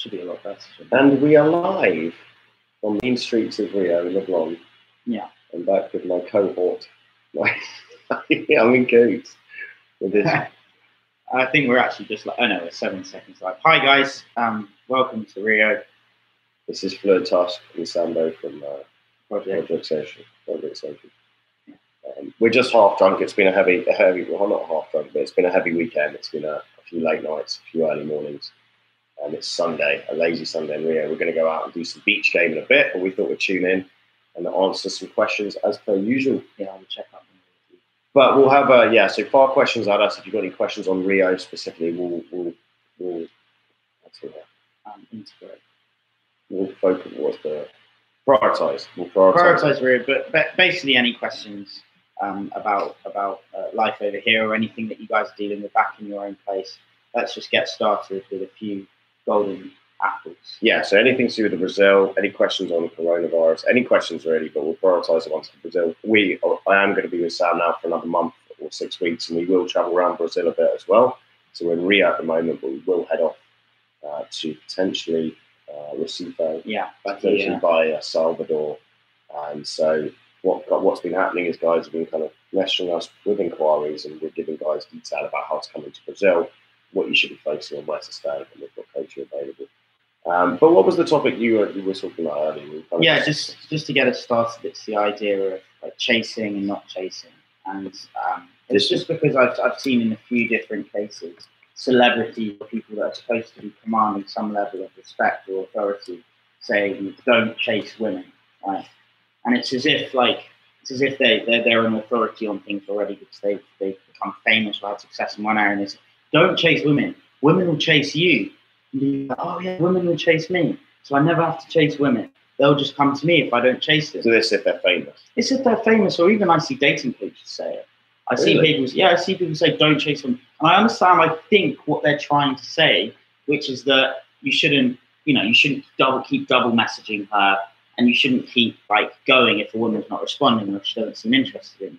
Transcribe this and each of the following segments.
Should be a lot better. And we are live on the main streets of Rio, in Leblon. Yeah. I'm back with my cohort, my young and Goots. With this. I think we're actually just like, oh no, we're seven seconds live. Hi guys, um, welcome to Rio this is Fluid Tusk and Sambo from uh, Project. Project Social. Project Social. Um, we're just half drunk. It's been a heavy, a heavy. Well, not half drunk, but it's been a heavy weekend. It's been a, a few late nights, a few early mornings. And it's Sunday, a lazy Sunday in Rio. We're going to go out and do some beach game in a bit, but we thought we'd tune in and answer some questions as per usual. Yeah, I'll check out. But we'll have a yeah. So far questions at us. If you've got any questions on Rio specifically, we'll we'll we'll, um, integrate. we'll focus. On what's the prioritize? We'll prioritize. Prioritize Rio, but, but basically any questions um, about about uh, life over here or anything that you guys are dealing with back in your own place. Let's just get started with a few golden apples. Yeah. So anything to do with the Brazil? Any questions on coronavirus? Any questions really? But we'll prioritize it onto Brazil. We I am going to be with Sam now for another month or six weeks, and we will travel around Brazil a bit as well. So we're in Rio at the moment, but we will head off uh, to potentially uh, Recife, Yeah, potentially yeah, by uh, Salvador. And so what what's been happening is guys have been kind of messaging us with inquiries, and we're giving guys detail about how to come into Brazil, what you should be focusing on, where to stay, and we've got coaching available. Um, but what was the topic you were, you were talking about earlier? Yeah, just just to get us started, it's the idea of like chasing and not chasing, and um, it's just because I've I've seen in a few different cases celebrities or people that are supposed to be commanding some level of respect or authority saying don't chase women, right? And it's as if like it's as if they they're, they're an authority on things already because they've they've become famous or had success in one area. And it's don't chase women. Women will chase you. And be like, oh yeah, women will chase me. So I never have to chase women. They'll just come to me if I don't chase them. do this if they're famous. It's if they're famous, or even I see dating coaches say it. I see people, yeah, I see people say don't chase them, and I understand. I think what they're trying to say, which is that you shouldn't, you know, you shouldn't double keep double messaging her, and you shouldn't keep like going if a woman's not responding or she doesn't seem interested in you.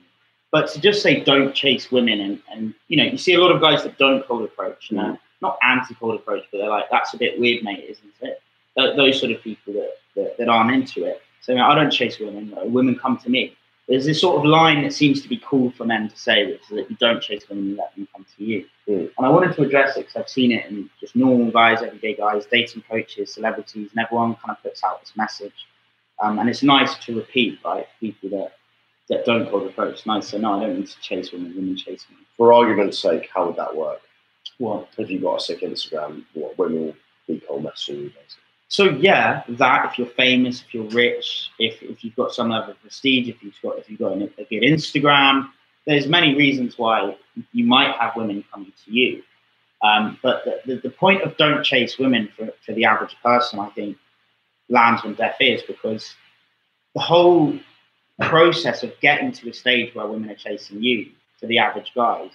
But to just say don't chase women, and and you know, you see a lot of guys that don't cold approach, you know, not anti cold approach, but they're like that's a bit weird, mate, isn't it? Th- those sort of people that, that that aren't into it. So I don't chase women. Women come to me there's this sort of line that seems to be cool for men to say, which is that you don't chase women, you let them come to you. Mm. And I wanted to address it because I've seen it in just normal guys, everyday guys, dating coaches, celebrities, and everyone kind of puts out this message. Um, and it's nice to repeat, right? People that, that don't call the approach. Nice to no, I don't need to chase women, women chase me. For argument's sake, how would that work? What? If you've got a sick Instagram, what women will be cold messaging you basically. So yeah, that if you're famous, if you're rich, if, if you've got some level of prestige, if you've got if you've got a good Instagram, there's many reasons why you might have women coming to you. Um, but the, the, the point of don't chase women for, for the average person, I think, lands on deaf ears because the whole process of getting to a stage where women are chasing you for the average guy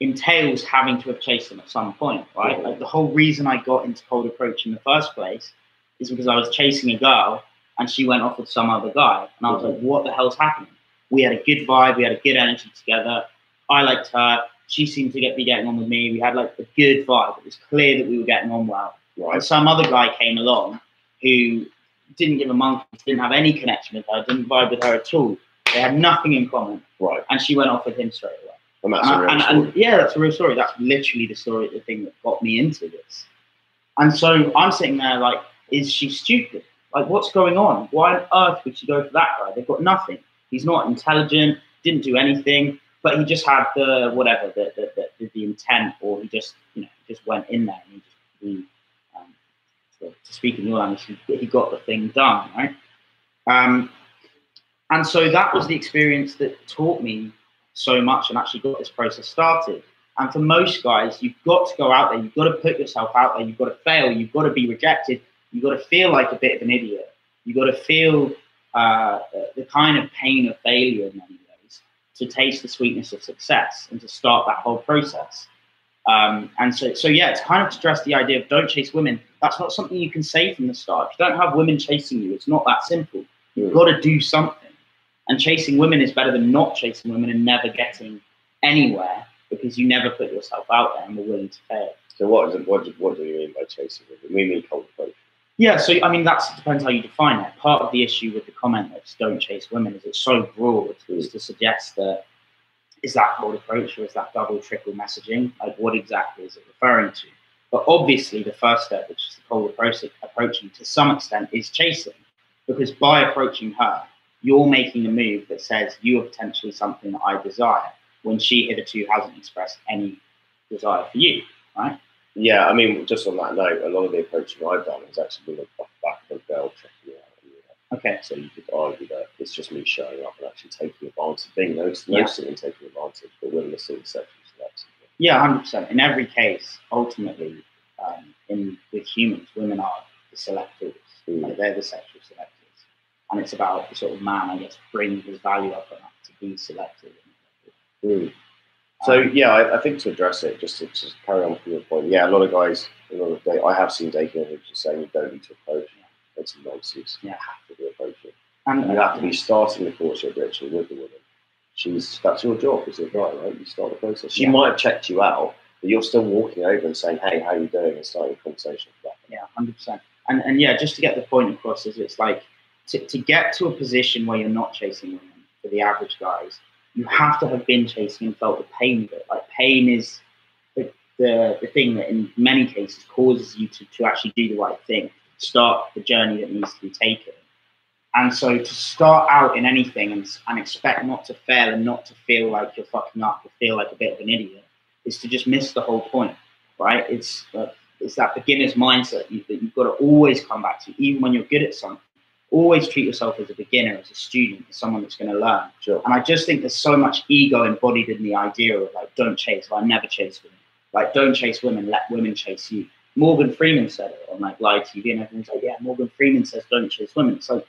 entails having to have chased them at some point, right? Like the whole reason I got into cold approach in the first place is because I was chasing a girl and she went off with some other guy. And I was like, what the hell's happening? We had a good vibe, we had a good energy together. I liked her. She seemed to get be getting on with me. We had like a good vibe. It was clear that we were getting on well. Right. And some other guy came along who didn't give a monkey, didn't have any connection with her, didn't vibe with her at all. They had nothing in common. Right. And she went off with him straight away. And that's And, a real and- story. and- yeah, that's a real story. That's literally the story, the thing that got me into this. And so I'm sitting there like, is she stupid? Like, what's going on? Why on earth would she go for that guy? They've got nothing. He's not intelligent, didn't do anything, but he just had the whatever, the the, the, the intent, or he just you know just went in there and he just he, to, speak in your language, he, got the thing done, right? Um, and so that was the experience that taught me so much and actually got this process started. And for most guys, you've got to go out there, you've got to put yourself out there, you've got to fail, you've got to be rejected, you've got to feel like a bit of an idiot, you've got to feel uh, the kind of pain of failure in many ways to taste the sweetness of success and to start that whole process. Um, and so, so yeah, it's kind of to address the idea of don't chase women. That's not something you can say from the start. If you don't have women chasing you, it's not that simple. You've got to do something. And chasing women is better than not chasing women and never getting anywhere because you never put yourself out there and were willing to fail. So what, is it, what, do, what do you mean by chasing women? We mean cold approach. Yeah, so I mean that depends how you define it. Part of the issue with the comment that "don't chase women" is it's so broad as to suggest that is that cold approach or is that double triple messaging? Like what exactly is it referring to? But obviously, the first step, which is the cold approach, approaching to some extent, is chasing, because by approaching her, you're making a move that says you are potentially something that I desire, when she hitherto hasn't expressed any desire for you, right? Yeah, I mean, just on that note, a lot of the approaching I've done has actually been off the back of a girl checking out. Okay. So you could argue that it's just me showing up and actually taking advantage, of being noticed, Yeah. and taking but still sexually selective. Yeah, hundred percent. In every case, ultimately, um, in with humans, women are the selectors. Mm. Like they're the sexual selectors, and it's about the sort of man, I guess, bringing his value up enough to be selective. Mm. So Um, yeah, I, I think to address it, just to, to carry on from your point, yeah, a lot of guys, a lot of they, I have seen dating who's just saying you don't need to approach. It's nonsense. You Yeah. have to be approaching. and You have to be starting the courtship ritual with the woman. She's that's your job as a guy, right? You start the process. She Yeah. might have checked you out, but you're still walking over and saying, "Hey, how are you doing?" and starting a conversation with that. Yeah, hundred percent. And and yeah, just to get the point across is it's like to, to get to a position where you're not chasing women for the average guys, you have to have been chasing and felt the pain of it. Like pain is the the, the thing that in many cases causes you to, to actually do the right thing, start the journey that needs to be taken. And so to start out in anything and, and expect not to fail and not to feel like you're fucking up or feel like a bit of an idiot is to just miss the whole point, right? It's uh, it's that beginner's mindset you, that you've got to always come back to, even when you're good at something. Always treat yourself as a beginner, as a student, as someone that's going to learn. Sure. And I just think there's so much ego embodied in the idea of like, don't chase. I never chase women. Like, don't chase women. Let women chase you. Morgan Freeman said it on like live TV, and everyone's like, yeah, Morgan Freeman says don't chase women. It's like,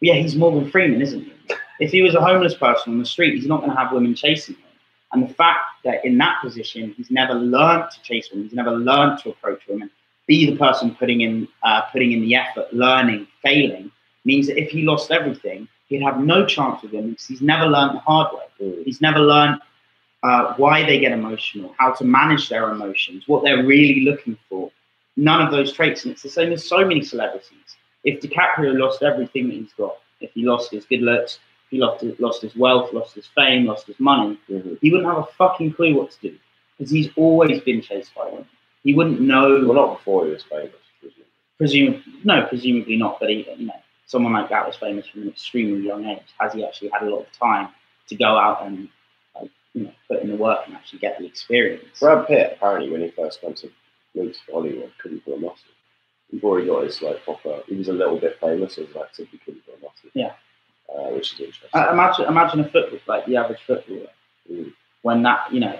yeah, he's Morgan Freeman, isn't he? If he was a homeless person on the street, he's not going to have women chasing him. And the fact that in that position, he's never learned to chase women, he's never learned to approach women, be the person putting in uh, putting in the effort, learning, failing, means that if he lost everything, he'd have no chance with women because he's never learned the hard way. Mm. He's never learned uh, why they get emotional, how to manage their emotions, what they're really looking for. None of those traits. And it's the same as so many celebrities. If DiCaprio lost everything that he's got, if he lost his good looks, if he lost, lost his wealth, lost his fame, lost his money, Mhm. he wouldn't have a fucking clue what to do because he's always been chased by women. He wouldn't know. Well, not before he was famous. presumably. Presumably, no, presumably not. But he, you know, someone like that was famous from an extremely young age. Has he actually had a lot of time to go out and, like, you know, put in the work and actually get the experience? Brad Pitt apparently when he first came to moved to Hollywood couldn't put a muscle. Before he got his like proper, he was a little bit famous as an actor, but he couldn't put a muscle. Yeah. uh, which is interesting. Uh, imagine, imagine a football, like the average footballer, Mm. when that, you know,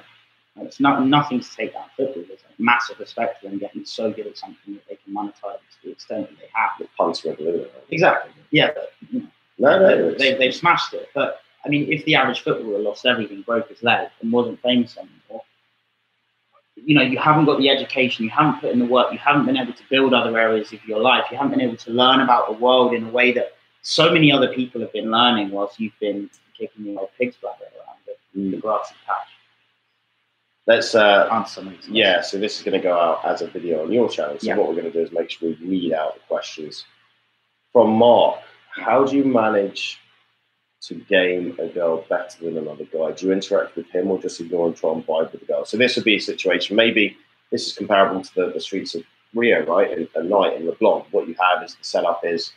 it's not nothing to take down football. There's like massive respect for them getting so good at something that they can monetize to the extent that they have. The punts were blue. Exactly. Yeah, but, you know, No, no, they, they've smashed it. But I mean, if the average footballer lost everything, broke his leg, and wasn't famous anymore, you know, you haven't got the education, you haven't put in the work, you haven't been able to build other areas of your life, you haven't been able to learn about the world in a way that so many other people have been learning whilst you've been kicking the old pig's bladder around the, the grassy patch. Let's uh, Answer me. Yeah, so this is going to go out as a video on your channel. So Yeah. what we're going to do is make sure we read out the questions from Mark. How do you manage to game a girl better than another guy? Do you interact with him or just ignore and try and vibe with the girl? So this would be a situation. Maybe this is comparable to the, the streets of Rio, right? At, at night in Leblon, what you have is the setup is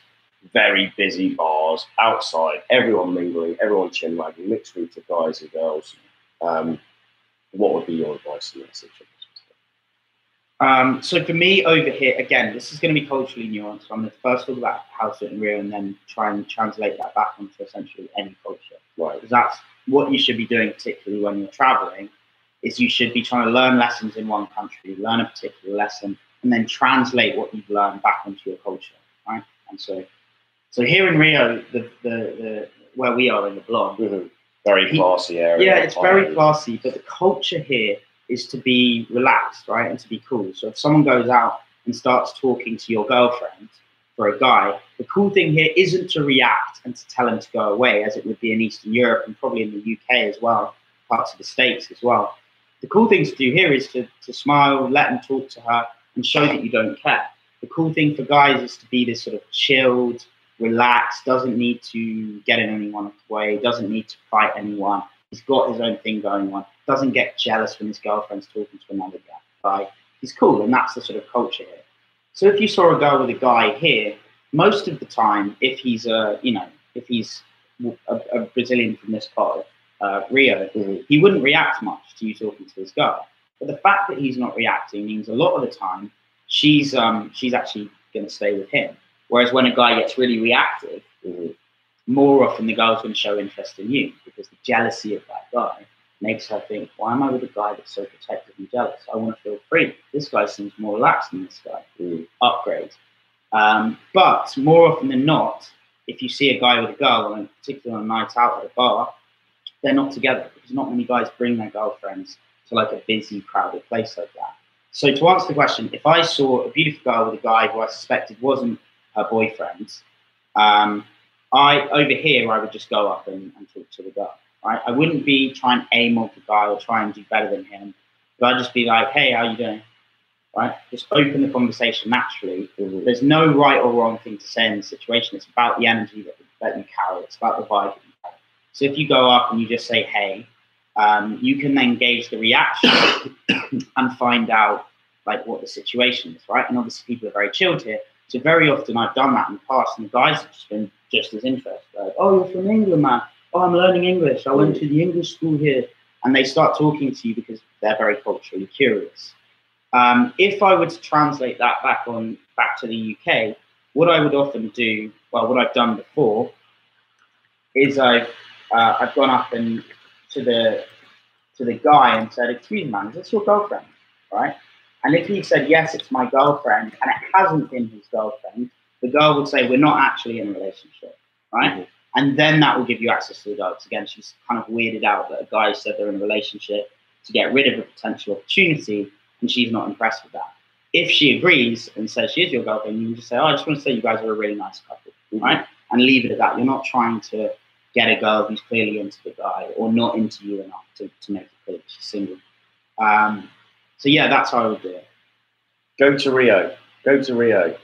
very busy bars outside, everyone mingling, everyone chin wagging, mixed groups of guys and girls. Um, what would be your advice in that situation? Um, so for me over here, again, this is going to be culturally nuanced. I'm going to first talk about house in Rio and then try and translate that back onto essentially any culture. Right. Because that's what you should be doing, particularly when you're traveling, is you should be trying to learn lessons in one country, learn a particular lesson, and then translate what you've learned back onto your culture, right? And so, so here in Rio, the, the, the where we are in the blog, Mhm. Very classy area. yeah, it's very classy, but the culture here is to be relaxed, right, and to be cool. So if someone goes out and starts talking to your girlfriend for a guy, the cool thing here isn't to react and to tell him to go away, as it would be in Eastern Europe and probably in the UK as well, parts of the States as well. the cool thing to do here is to, to smile, let him talk to her, and show that you don't care. The cool thing for guys is to be this sort of chilled, relaxed, doesn't need to get in anyone's way, doesn't need to fight anyone. He's got his own thing going on, doesn't get jealous when his girlfriend's talking to another guy. He's cool, and that's the sort of culture here. So if you saw a girl with a guy here, most of the time, if he's a, you know, if he's a, a Brazilian from this part of uh, Rio, mm-hmm. he wouldn't react much to you talking to this girl. But the fact that he's not reacting means a lot of the time she's um, she's actually going to stay with him. Whereas when a guy gets really reactive, mm-hmm. more often the girl's going to show interest in you because the jealousy of that guy makes her think, why am I with a guy that's so protective and jealous? I want to feel free. This guy seems more relaxed than this guy. Mm. Upgrade. Um, but more often than not, if you see a guy with a girl, and particularly on a night out at a bar, they're not together because not many guys bring their girlfriends to like a busy, crowded place like that. So to answer the question, if I saw a beautiful girl with a guy who I suspected wasn't her boyfriend, um, I over here I would just go up and, and talk to the girl. Right? I wouldn't be trying to aim on the guy or try and do better than him, but I'd just be like, "Hey, how you doing?" Right? Just open the conversation naturally. Mm-hmm. There's no right or wrong thing to say in the situation. It's about the energy that, that you carry. It's about the vibe so if you go up and you just say, hey, um, you can then gauge the reaction and find out like what the situation is, right? And obviously people are very chilled here. So very often I've done that in the past and the guys have just been just as interested. Like, oh, you're from England, man. Oh, I'm learning English. I went to the English school here. And they start talking to you because they're very culturally curious. Um, if I were to translate that back on back to the UK, what I would often do, well, what I've done before, is I've uh, I've gone up and to the to the guy and said, "Excuse me, man, is this your girlfriend?" Right? And if he said, "Yes, it's my girlfriend," and it hasn't been his girlfriend, the girl would say, "We're not actually in a relationship," right? Mm-hmm. And then that will give you access to the girl. Again, she's kind of weirded out that a guy said they're in a relationship to get rid of a potential opportunity, and she's not impressed with that. If she agrees and says she is your girlfriend, you can just say, "Oh, I just want to say you guys are a really nice couple," mm-hmm. right? And leave it at that. You're not trying to get a girl who's clearly into the guy or not into you enough to, to make it clear she's single. Um, so yeah, that's how I would do it. Go to Rio. Go to Rio.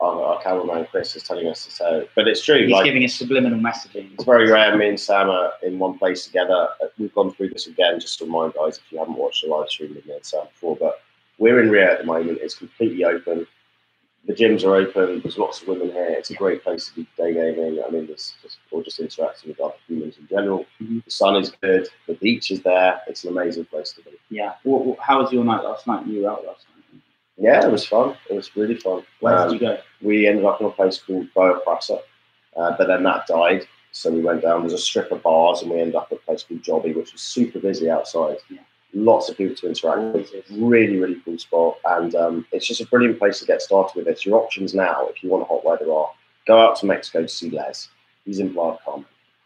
Our, our cameraman Chris is telling us to say, but it's true. He's like, giving us subliminal messaging. It's very rare. Me and Sam are in one place together. We've gone through this again, just to remind guys if you haven't watched the live stream with me and Sam before. But we're in Rio at the moment. It's completely open the gyms are open. There's lots of women here. It's a great place to be day gaming. I mean, there's just or just interacting with other humans in general. Mm-hmm. The sun is good. The beach is there. It's an amazing place to be. Yeah. What, how was your night last night? You were out last night. Yeah, it was fun. It was really fun. Where um, did you go? We ended up in a place called Boa Praça, uh, but then that died. So we went down. There's a strip of bars, and we ended up at a place called Jobi, which was super busy outside. Yeah lots of people to interact with. Really, really cool spot, and um, it's just a brilliant place to get started with it. Your options now, if you want hot weather, are go out to Mexico to see Les. He's in Playa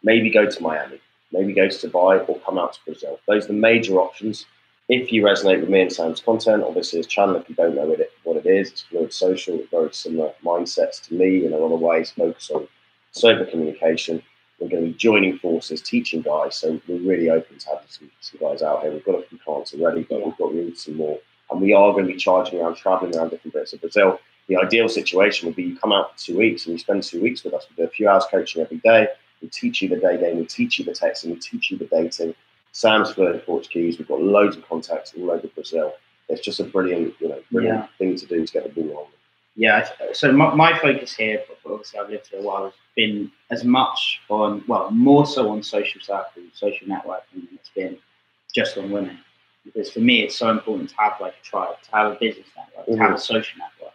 Maybe go to Miami. Maybe go to Dubai or come out to Brazil. Those are the major options. If you resonate with me and Sam's content, obviously his channel, if you don't know it, what it is, it's fluid social, very similar mindsets to me in a lot of ways, focus on sober communication we're going to be joining forces, teaching guys. So we're really open to having some, some guys out here. We've got a few clients already, but we've got room for some more. And we are going to be charging around, traveling around different bits of Brazil. The ideal situation would be you come out for two weeks and you spend two weeks with us. We do a few hours coaching every day. We teach you the day game, we teach you the texting, we teach you the dating. Sam's fluent Portuguese. We've got loads of contacts all over Brazil. It's just a brilliant, you know, brilliant yeah. thing to do to get the ball rolling. Yeah. So my, my focus here, obviously I've lived here a while, has been as much on, well, more so on social circles, social networking than it's been just on women. Because for me, it's so important to have like a tribe, to have a business network, mm-hmm. to have a mm-hmm. social network.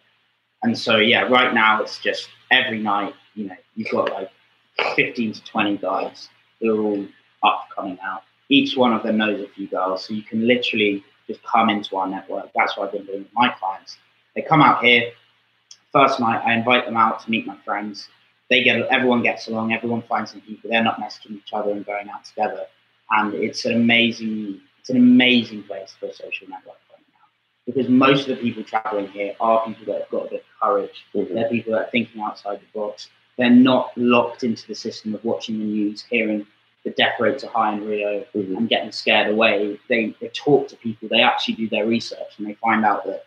And so, yeah, right now it's just every night, you know, you've got like 15 to 20 guys who are all up coming out. Each one of them knows a few girls. So you can literally just come into our network. That's what I've been doing with my clients. They come out here. First night, I invite them out to meet my friends they get everyone gets along, everyone finds some people. They're not messaging each other and going out together, and it's an amazing it's an amazing place for a social network right now because most of the people traveling here are people that have got a bit of courage. Mm-hmm. They're people that are thinking outside the box. They're not locked into the system of watching the news, hearing the death rates are high in Rio Mhm. and getting scared away, they, they talk to people, they actually do their research and they find out that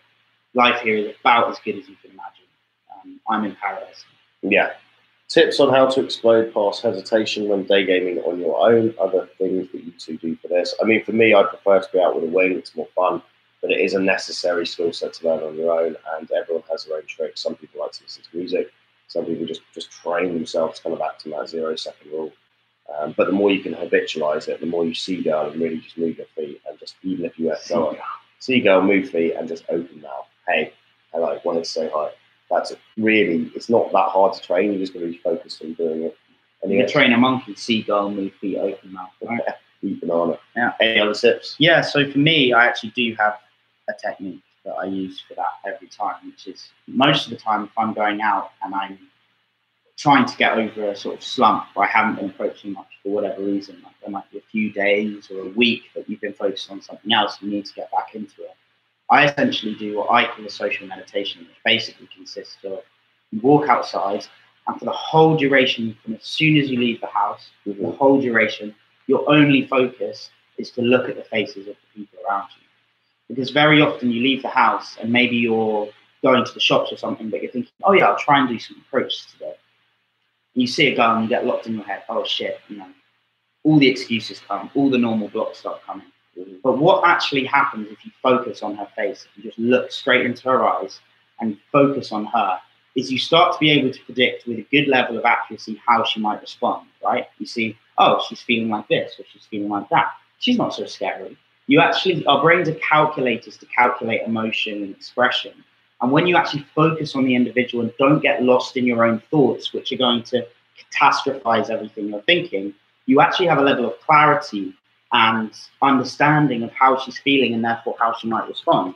life here is about as good as you can imagine. Um, I'm in paradise. Yeah. Tips on how to explode past hesitation when day gaming on your own. Other things that you two do for this. I mean, for me, I prefer to be out with a wing. It's more fun, but it is a necessary skill set to learn on your own. And everyone has their own tricks. Some people like to listen to music. Some people just just train themselves to kind of back to that zero second rule. Um, but the more you can habitualize it, the more you see and really just move your feet and just even if you let go, see girl, move feet and just open mouth. Hey, hello, wanted to say hi that's really it's not that hard to train. You're just going to be focused on doing it. And You you can train a monkey, seagull, move feet, open mouth. Right? eat banana. Yeah. Any other tips? Yeah, so for me, I actually do have a technique that I use for that every time, which is most of the time if I'm going out and I'm trying to get over a sort of slump where I haven't been approaching much for whatever reason, like there might be a few days or a week that you've been focused on something else you need to get back into it. I essentially do what I call a social meditation, which basically consists of you walk outside and for the whole duration, from as soon as you leave the house, for the whole duration, your only focus is to look at the faces of the people around you. Because very often you leave the house and maybe you're going to the shops or something, but you're thinking, oh yeah, I'll try and do some approaches today. You see a girl and you get locked in your head, oh shit, you know, all the excuses come, all the normal blocks start coming. Mhm. But what actually happens if you focus on her face, if you just look straight into her eyes and focus on her, is you start to be able to predict with a good level of accuracy how she might respond, right? You see, oh, she's feeling like this or she's feeling like that. She's not so scary. You actually, our brains are calculators to calculate emotion and expression. And when you actually focus on the individual and don't get lost in your own thoughts, which are going to catastrophize everything you're thinking, you actually have a level of clarity and understanding of how she's feeling and therefore how she might respond.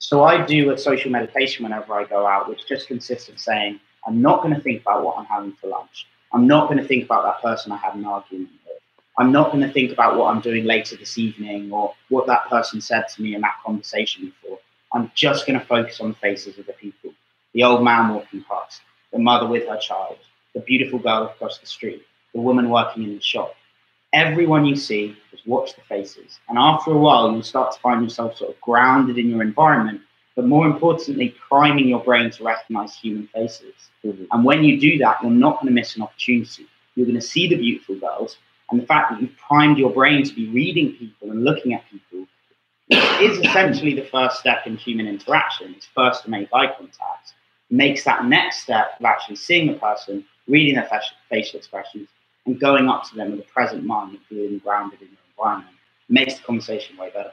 So I do a social meditation whenever I go out, which just consists of saying, I'm not going to think about what I'm having for lunch. I'm not going to think about that person I had an argument with. I'm not going to think about what I'm doing later this evening or what that person said to me in that conversation before. I'm just going to focus on the faces of the people. The old man walking past, the mother with her child, the beautiful girl across the street, the woman working in the shop. Everyone you see, just watch the faces. And after a while, you'll start to find yourself sort of grounded in your environment, but more importantly, priming your brain to recognize human faces. Mhm. And when you do that, you're not going to miss an opportunity. You're going to see the beautiful girls. And the fact that you've primed your brain to be reading people and looking at people is essentially the first step in human interaction. It's first to make eye contact. Makes that next step of actually seeing the person, reading their facial- expressions, and going up to them with a present mind and feeling grounded in your environment. Makes the conversation way better.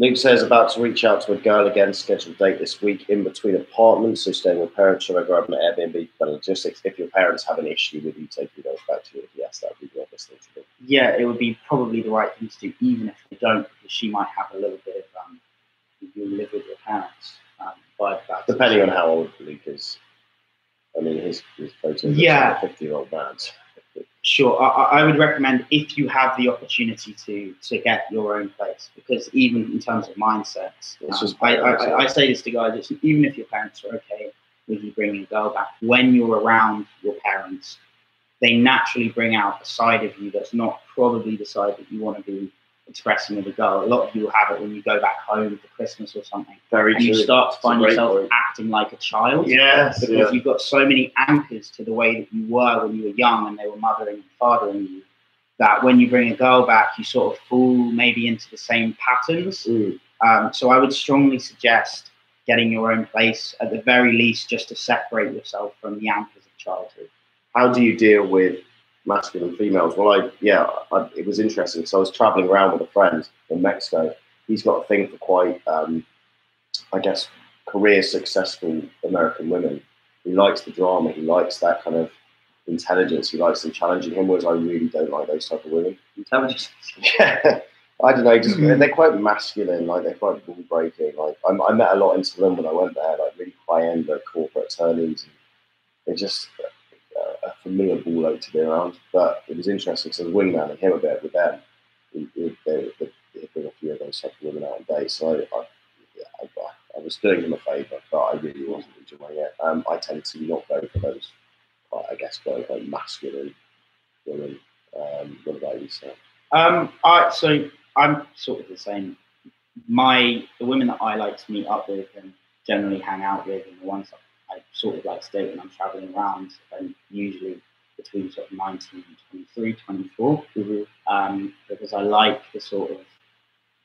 Luke says about to reach out to a girl again, scheduled date this week in between apartments, so staying with parents, should I grab an Airbnb for logistics? If your parents have an issue with you taking those back to you, yes, that would be the obvious thing to do. yeah, it would be probably the right thing to do, even if they don't, because she might have a little bit of um, you live with your parents. Um, back. Depending on how old Luke is. I mean, his, his photo looks Yeah. a 50 year old man. Sure, I, I would recommend if you have the opportunity to to get your own place, because even in terms of mindsets, um, I, I. I, say this to guys: even if your parents are okay with you bringing a girl back, when you're around your parents, they naturally bring out a side of you that's not probably the side that you want to be expressing with a girl. A lot of you will have it when you go back home for Christmas or something, Very and you start to find yourself point. acting like a child Yes, because yeah. you've got so many anchors to the way that you were when you were young and they were mothering and fathering you that when you bring a girl back, you sort of fall maybe into the same patterns. Mm. Um, so I would strongly suggest getting your own place at the very least, just to separate yourself from the anchors of childhood. How do you deal with masculine females? Well, I yeah, I, it was interesting. So I was traveling around with a friend in Mexico. He's got a thing for quite, um, I guess, career successful American women. He likes the drama. He likes that kind of intelligence. He likes them challenging him. Whereas I really don't like those type of women. Intelligence. Yeah, I don't know. Just Mhm. they're quite masculine. Like they're quite ball breaking. Like I, I met a lot in Tulum when I went there. Like really high end like corporate attorneys. And they're just a familiar ball ache to be around. But it was interesting because I was wingman and him a bit with them. He, he, they, bring a few of those of women out on dates. So I, I, I, I was doing them a favour, but I really wasn't enjoying it. Um, I tend to not go for those. uh, I guess quite like masculine women. Um, what about you, sir? Um, I so I'm sort of the same. My the women that I like to meet up with and generally hang out with, and the ones that I sort of like to date when I'm traveling around, and usually between sort of 19, 23, 24, Mm-hmm. um, because I like the sort of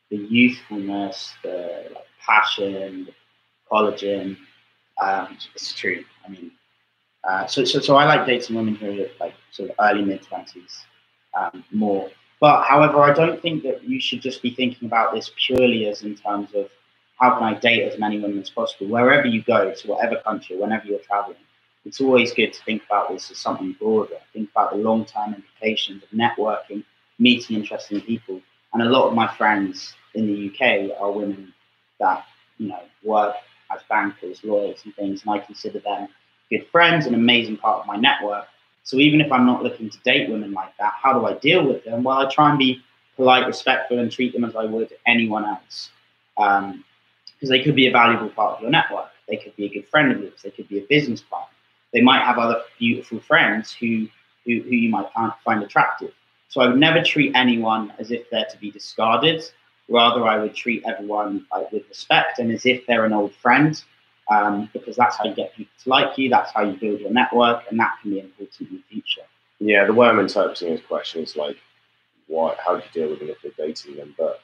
the youthfulness, the like passion, the collagen. Um, it's true. I mean, uh, so, so so I like dating women who are like sort of early mid twenties um, more. But however, I don't think that you should just be thinking about this purely as in terms of how can I date as many women as possible. Wherever you go, to whatever country, whenever you're traveling, it's always good to think about this as something broader. Think about the long term implications of networking, meeting interesting people. And a lot of my friends in the UK are women that, you know, work as bankers, lawyers, and things, and I consider them good friends, an amazing part of my network. So even if I'm not looking to date women like that, how do I deal with them? Well, I try and be polite, respectful, and treat them as I would anyone else. Um, because they could be a valuable part of your network. They could be a good friend of yours. They could be a business partner. They might have other beautiful friends who, who, who you might find, attractive. So I would never treat anyone as if they're to be discarded. Rather, I would treat everyone like, with respect and as if they're an old friend, um, because that's how you get people to like you. That's how you build your network, and that can be important in the future. Yeah, the way I'm interpreting his question is like, why? How do you deal with them if you're dating them? But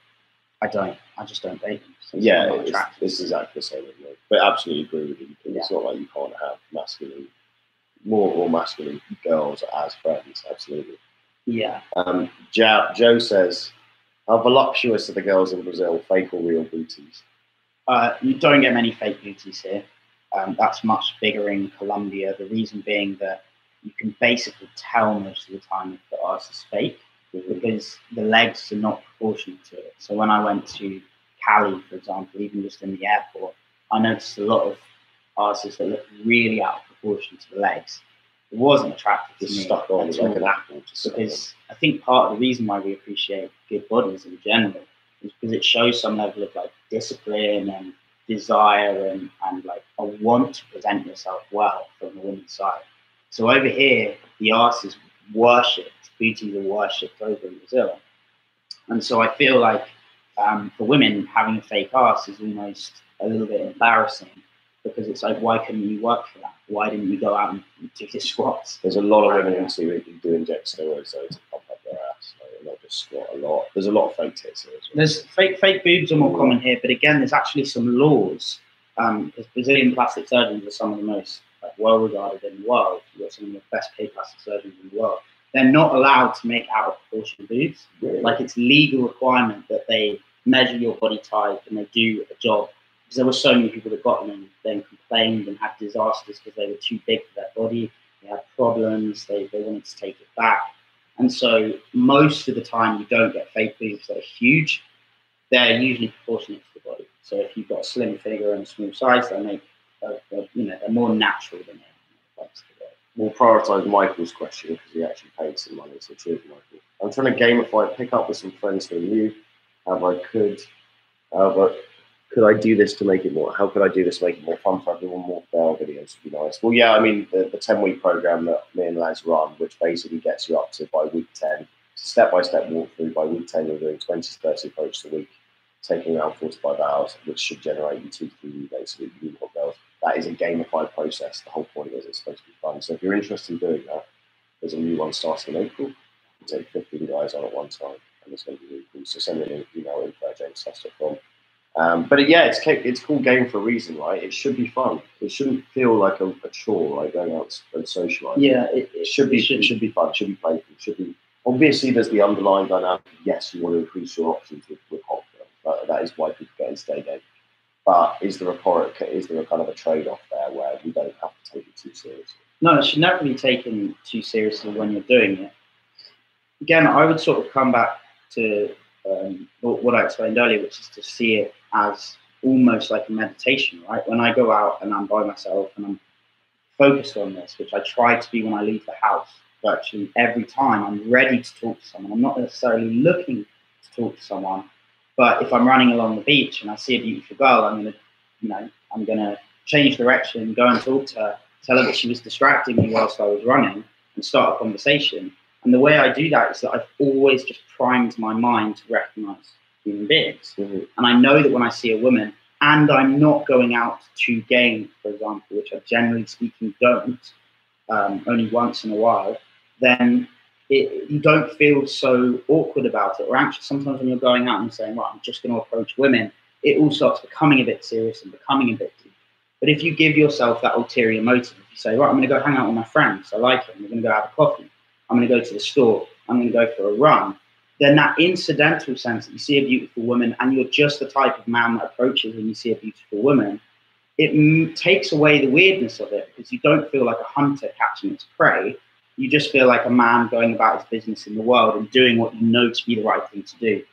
I don't. I just don't date them. So yeah, it's, it's exactly the same with me. But I absolutely agree with you. It's not like you can't have masculine, more or masculine girls as friends. Absolutely. yeah. Um, Joe, Joe says, "How voluptuous are the girls in Brazil? Fake or real booties?" Uh, you don't get many fake beauties here. Um, that's much bigger in Colombia. The reason being that you can basically tell most of the time if the arse is fake because the legs are not proportionate to it. So when I went to Cali, for example, even just in the airport, I noticed a lot of arses that looked really out of proportion to the legs. It wasn't attractive to Just me stuck on like all an apple. Just stuck on. because I think part of the reason why we appreciate good bodies in general is because it shows some level of like discipline and desire and, and like a want to present yourself well from the women's side. So over here, the arse is booties are worshipped over in Brazil. And so I feel like um, for women, having a fake ass is almost a little bit embarrassing because it's like, why couldn't you work for that? Why didn't you go out and do the squats? There's a lot of women who see who do inject steroids though to pump up their ass. Like, not just squat a lot. There's a lot of fake tits here as well. There's fake fake boobs are more common here, but again, there's actually some laws. Um, because Brazilian plastic surgeons are some of the most like, well regarded in the world. You've got some of the best paid plastic surgeons in the world. They're not allowed to make out of proportion boots. Really? Like it's legal requirement that they measure your body type and they do a job. Because there were so many people that got them and then complained and had disasters because they were too big for their body. They had problems. They, they wanted to take it back. And so most of the time, you don't get fake boobs that are huge. They're usually proportionate to the body. So if you've got a slim figure and a small size, they make uh, uh, you know they're more natural than they We'll prioritise Michael's question because he actually paid some money. So cheers, Michael. I'm trying to gamify, pick up with some friends who are new. How I could, however, could I do this to make it more? How could I do this to make it more fun for everyone? More fail videos would be nice. Well, yeah, I mean the, the 10 week program that me and Les run, which basically gets you up to by week 10, step by step walkthrough. By week 10, you're doing 20 to 30 approaches a week, taking around 45 hours, which should generate you two to three new week. You got girls. That is a gamified process. The whole point is it's supposed to be fun. So if you're interested in doing that, there's a new one starting in April. You take 15 guys on at one time, and it's going to be really cool. So send me an email info at jameshuss.com. Um, but yeah, it's it's called game for a reason, right? It should be fun. It shouldn't feel like a, a chore, like going out and socializing. Yeah, it, It should be. It should be fun. It should be playful. It should be. Obviously, there's the underlying dynamic. Yes, you want to increase your options with, with hot that is why people get into day game. But is there a is there a kind of a trade off there where we don't have to take it too seriously? No, it should never be taken too seriously when you're doing it. Again, I would sort of come back to um, what I explained earlier, which is to see it as almost like a meditation, right? When I go out and I'm by myself and I'm focused on this, which I try to be when I leave the house, virtually every time I'm ready to talk to someone. I'm not necessarily looking to talk to someone, but if I'm running along the beach and I see a beautiful girl, I'm gonna, you know, I'm gonna change direction, go and talk to her, tell her that she was distracting me whilst I was running, and start a conversation. And the way I do that is that I've always just primed my mind to recognize human beings. Mhm. And I know that when I see a woman and I'm not going out to game, for example, which I generally speaking don't, um, only once in a while, then it, you don't feel so awkward about it or anxious. Sometimes when you're going out and saying, right, I'm just going to approach women, it all starts becoming a bit serious and becoming a bit deep. But if you give yourself that ulterior motive, if you say, right, I'm going to go hang out with my friends, I like it, we're going to go have a coffee, I'm going to go to the store, I'm going to go for a run, then that incidental sense that you see a beautiful woman and you're just the type of man that approaches when you see a beautiful woman, it m- takes away the weirdness of it because you don't feel like a hunter catching its prey. You just feel like a man going about his business in the world and doing what you know to be the right thing to do.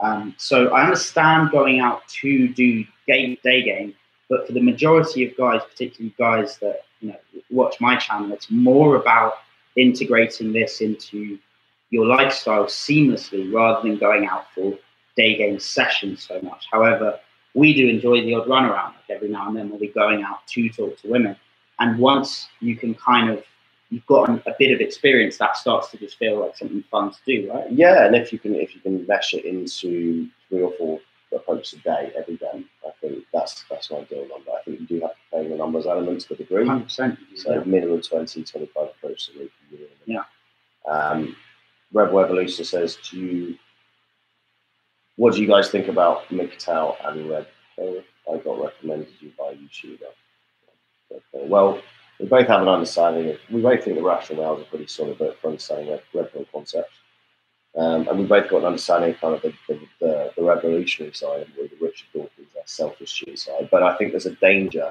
Um, so I understand going out to do game, day game, but for the majority of guys, particularly guys that you know watch my channel, it's more about integrating this into your lifestyle seamlessly rather than going out for day game sessions so much. However, we do enjoy the odd run around like every now and then we'll be going out to talk to women. And once you can kind of you've got a bit of experience, that starts to just feel like something fun to do, right? Yeah, and if you can if you can mesh it into three or four approaches a day every day, I think that's that's an ideal number. I think you do have to play in the numbers elements to a degree. 100%. So minimum 20, 25 approaches a week. Yeah. Um, Rebel Evolution says, do you, what do you guys think about MGTOW and Red? I got recommended you by YouTuber. Well, we both have an understanding of, we both think the rationales are pretty solid but for understanding Red, Red Pill concept. Um, and we both got an understanding of kind of the, the, the, the revolutionary side with Richard Dawkins, that selfish side. But I think there's a danger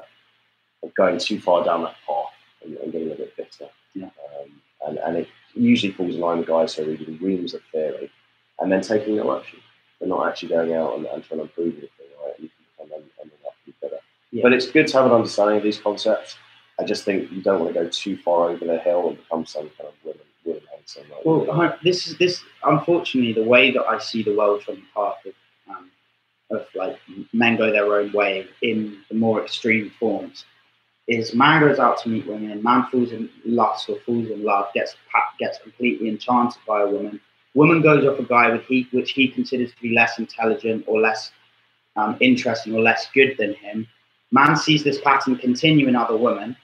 of going too far down that path and, and getting a bit bitter. Yeah. Um, and, and it usually falls in line with guys who are reading reams of theory and then taking no action. They're not actually going out and, and trying to improve anything, right? And you can become ending up better. Yeah. But it's good to have an understanding of these concepts. I just think you don't want to go too far over the hill and become some kind of women women hater. Like, Well, I- this is this. Unfortunately, the way that I see the world from the path of, um, of like men go their own way in the more extreme forms, is man goes out to meet women, man falls in lust or falls in love, gets gets completely enchanted by a woman. Woman goes off a guy with he which he considers to be less intelligent or less um, interesting or less good than him. Man sees this pattern continue in other women,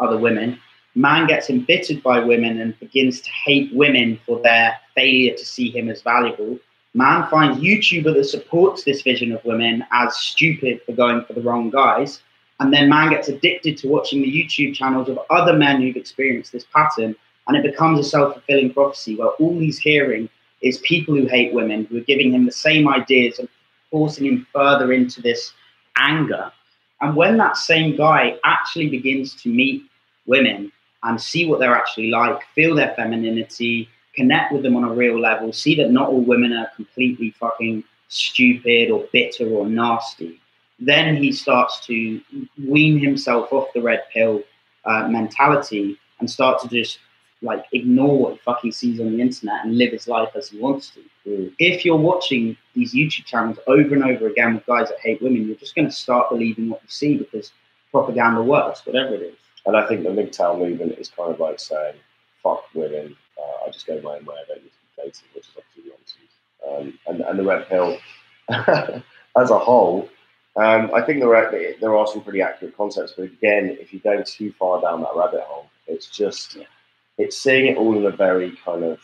other women, man gets embittered by women and begins to hate women for their failure to see him as valuable. Man finds YouTuber that supports this vision of women as stupid for going for the wrong guys. And then man gets addicted to watching the YouTube channels of other men who've experienced this pattern. And it becomes a self fulfilling prophecy where all he's hearing is people who hate women who are giving him the same ideas and forcing him further into this anger. And when that same guy actually begins to meet women and see what they're actually like, feel their femininity, connect with them on a real level, see that not all women are completely fucking stupid or bitter or nasty, then he starts to wean himself off the red pill uh, mentality and start to just like ignore what he fucking sees on the internet and live his life as he wants to. Mm. If you're watching these YouTube channels over and over again with guys that hate women, you're just going to start believing what you see because propaganda works, whatever it is. And I think the MGTOW movement is kind of like saying, fuck women, uh, I just go my own way, I don't need to be dating, which is obviously nonsense. Um, and, and the red pill, as a whole, um, I think there are, there are some pretty accurate concepts, but again, if you go too far down that rabbit hole, it's just, Yeah. it's seeing it all in a very kind of,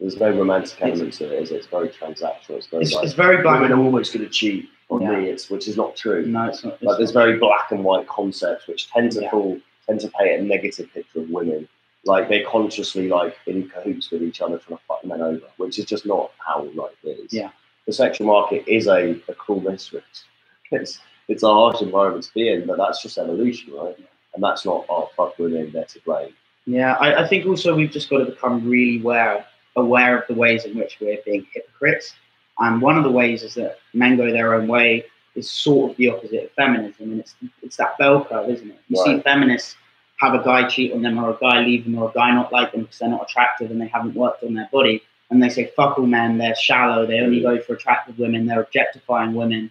there's no romantic element to it, is it? It's very transactional. It's very It's, like, it's very black. women are always going to cheat on Yeah. me, it's, which is not true. No, it's not. It's Like there's very black and white concepts which tend to Yeah. fall, tend to paint a negative picture of women. Like they're consciously like in cahoots with each other trying to fuck men over, which is just not how life is. Yeah. The sexual market is a, a cruel mistress. It's it's a harsh environment to be in, but that's just evolution, right? And that's not oh fuck women, they're to blame. Yeah, I, I think also we've just got to become really aware aware of the ways in which we're being hypocrites. And one of the ways is that men go their own way is sort of the opposite of feminism, and it's it's that bell curve, isn't it? You see feminists have a guy cheat on them, or a guy leave them, or a guy not like them because they're not attractive and they haven't worked on their body, and they say fuck all men, they're shallow, they only go for attractive women, they're objectifying women.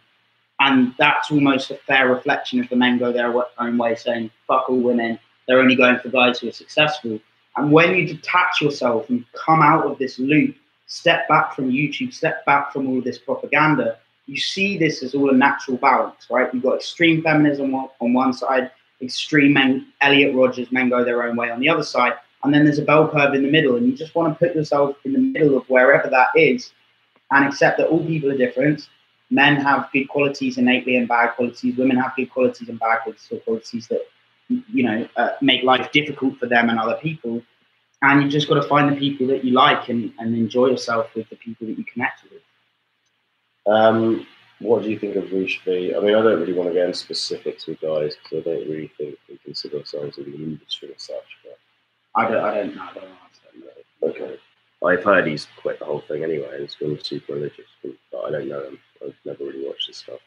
And that's almost a fair reflection of the men go their own way, saying fuck all women, they're only going for guys who are successful. And when you detach yourself and come out of this loop, step back from YouTube, step back from all of this propaganda, you see this as all a natural balance, right? You've got extreme feminism on one side, extreme men, Elliot Rodgers, men go their own way on the other side, and then there's a bell curve in the middle, and you just want to put yourself in the middle of wherever that is and accept that all people are different. Men have good qualities innately and bad qualities. Women have good qualities and bad qualities, qualities that you know uh, make life difficult for them and other people. And you just got to find the people that you like and, and enjoy yourself with the people that you connect with. Um, what do you think of Roosh V? I mean, I don't really want to get into specifics with guys because I don't really think we consider ourselves in the industry as such. But I don't, I don't know. I don't know. Okay. I've heard he's quit the whole thing anyway. He's been super religious, but I don't know him. I've never really watched his stuff.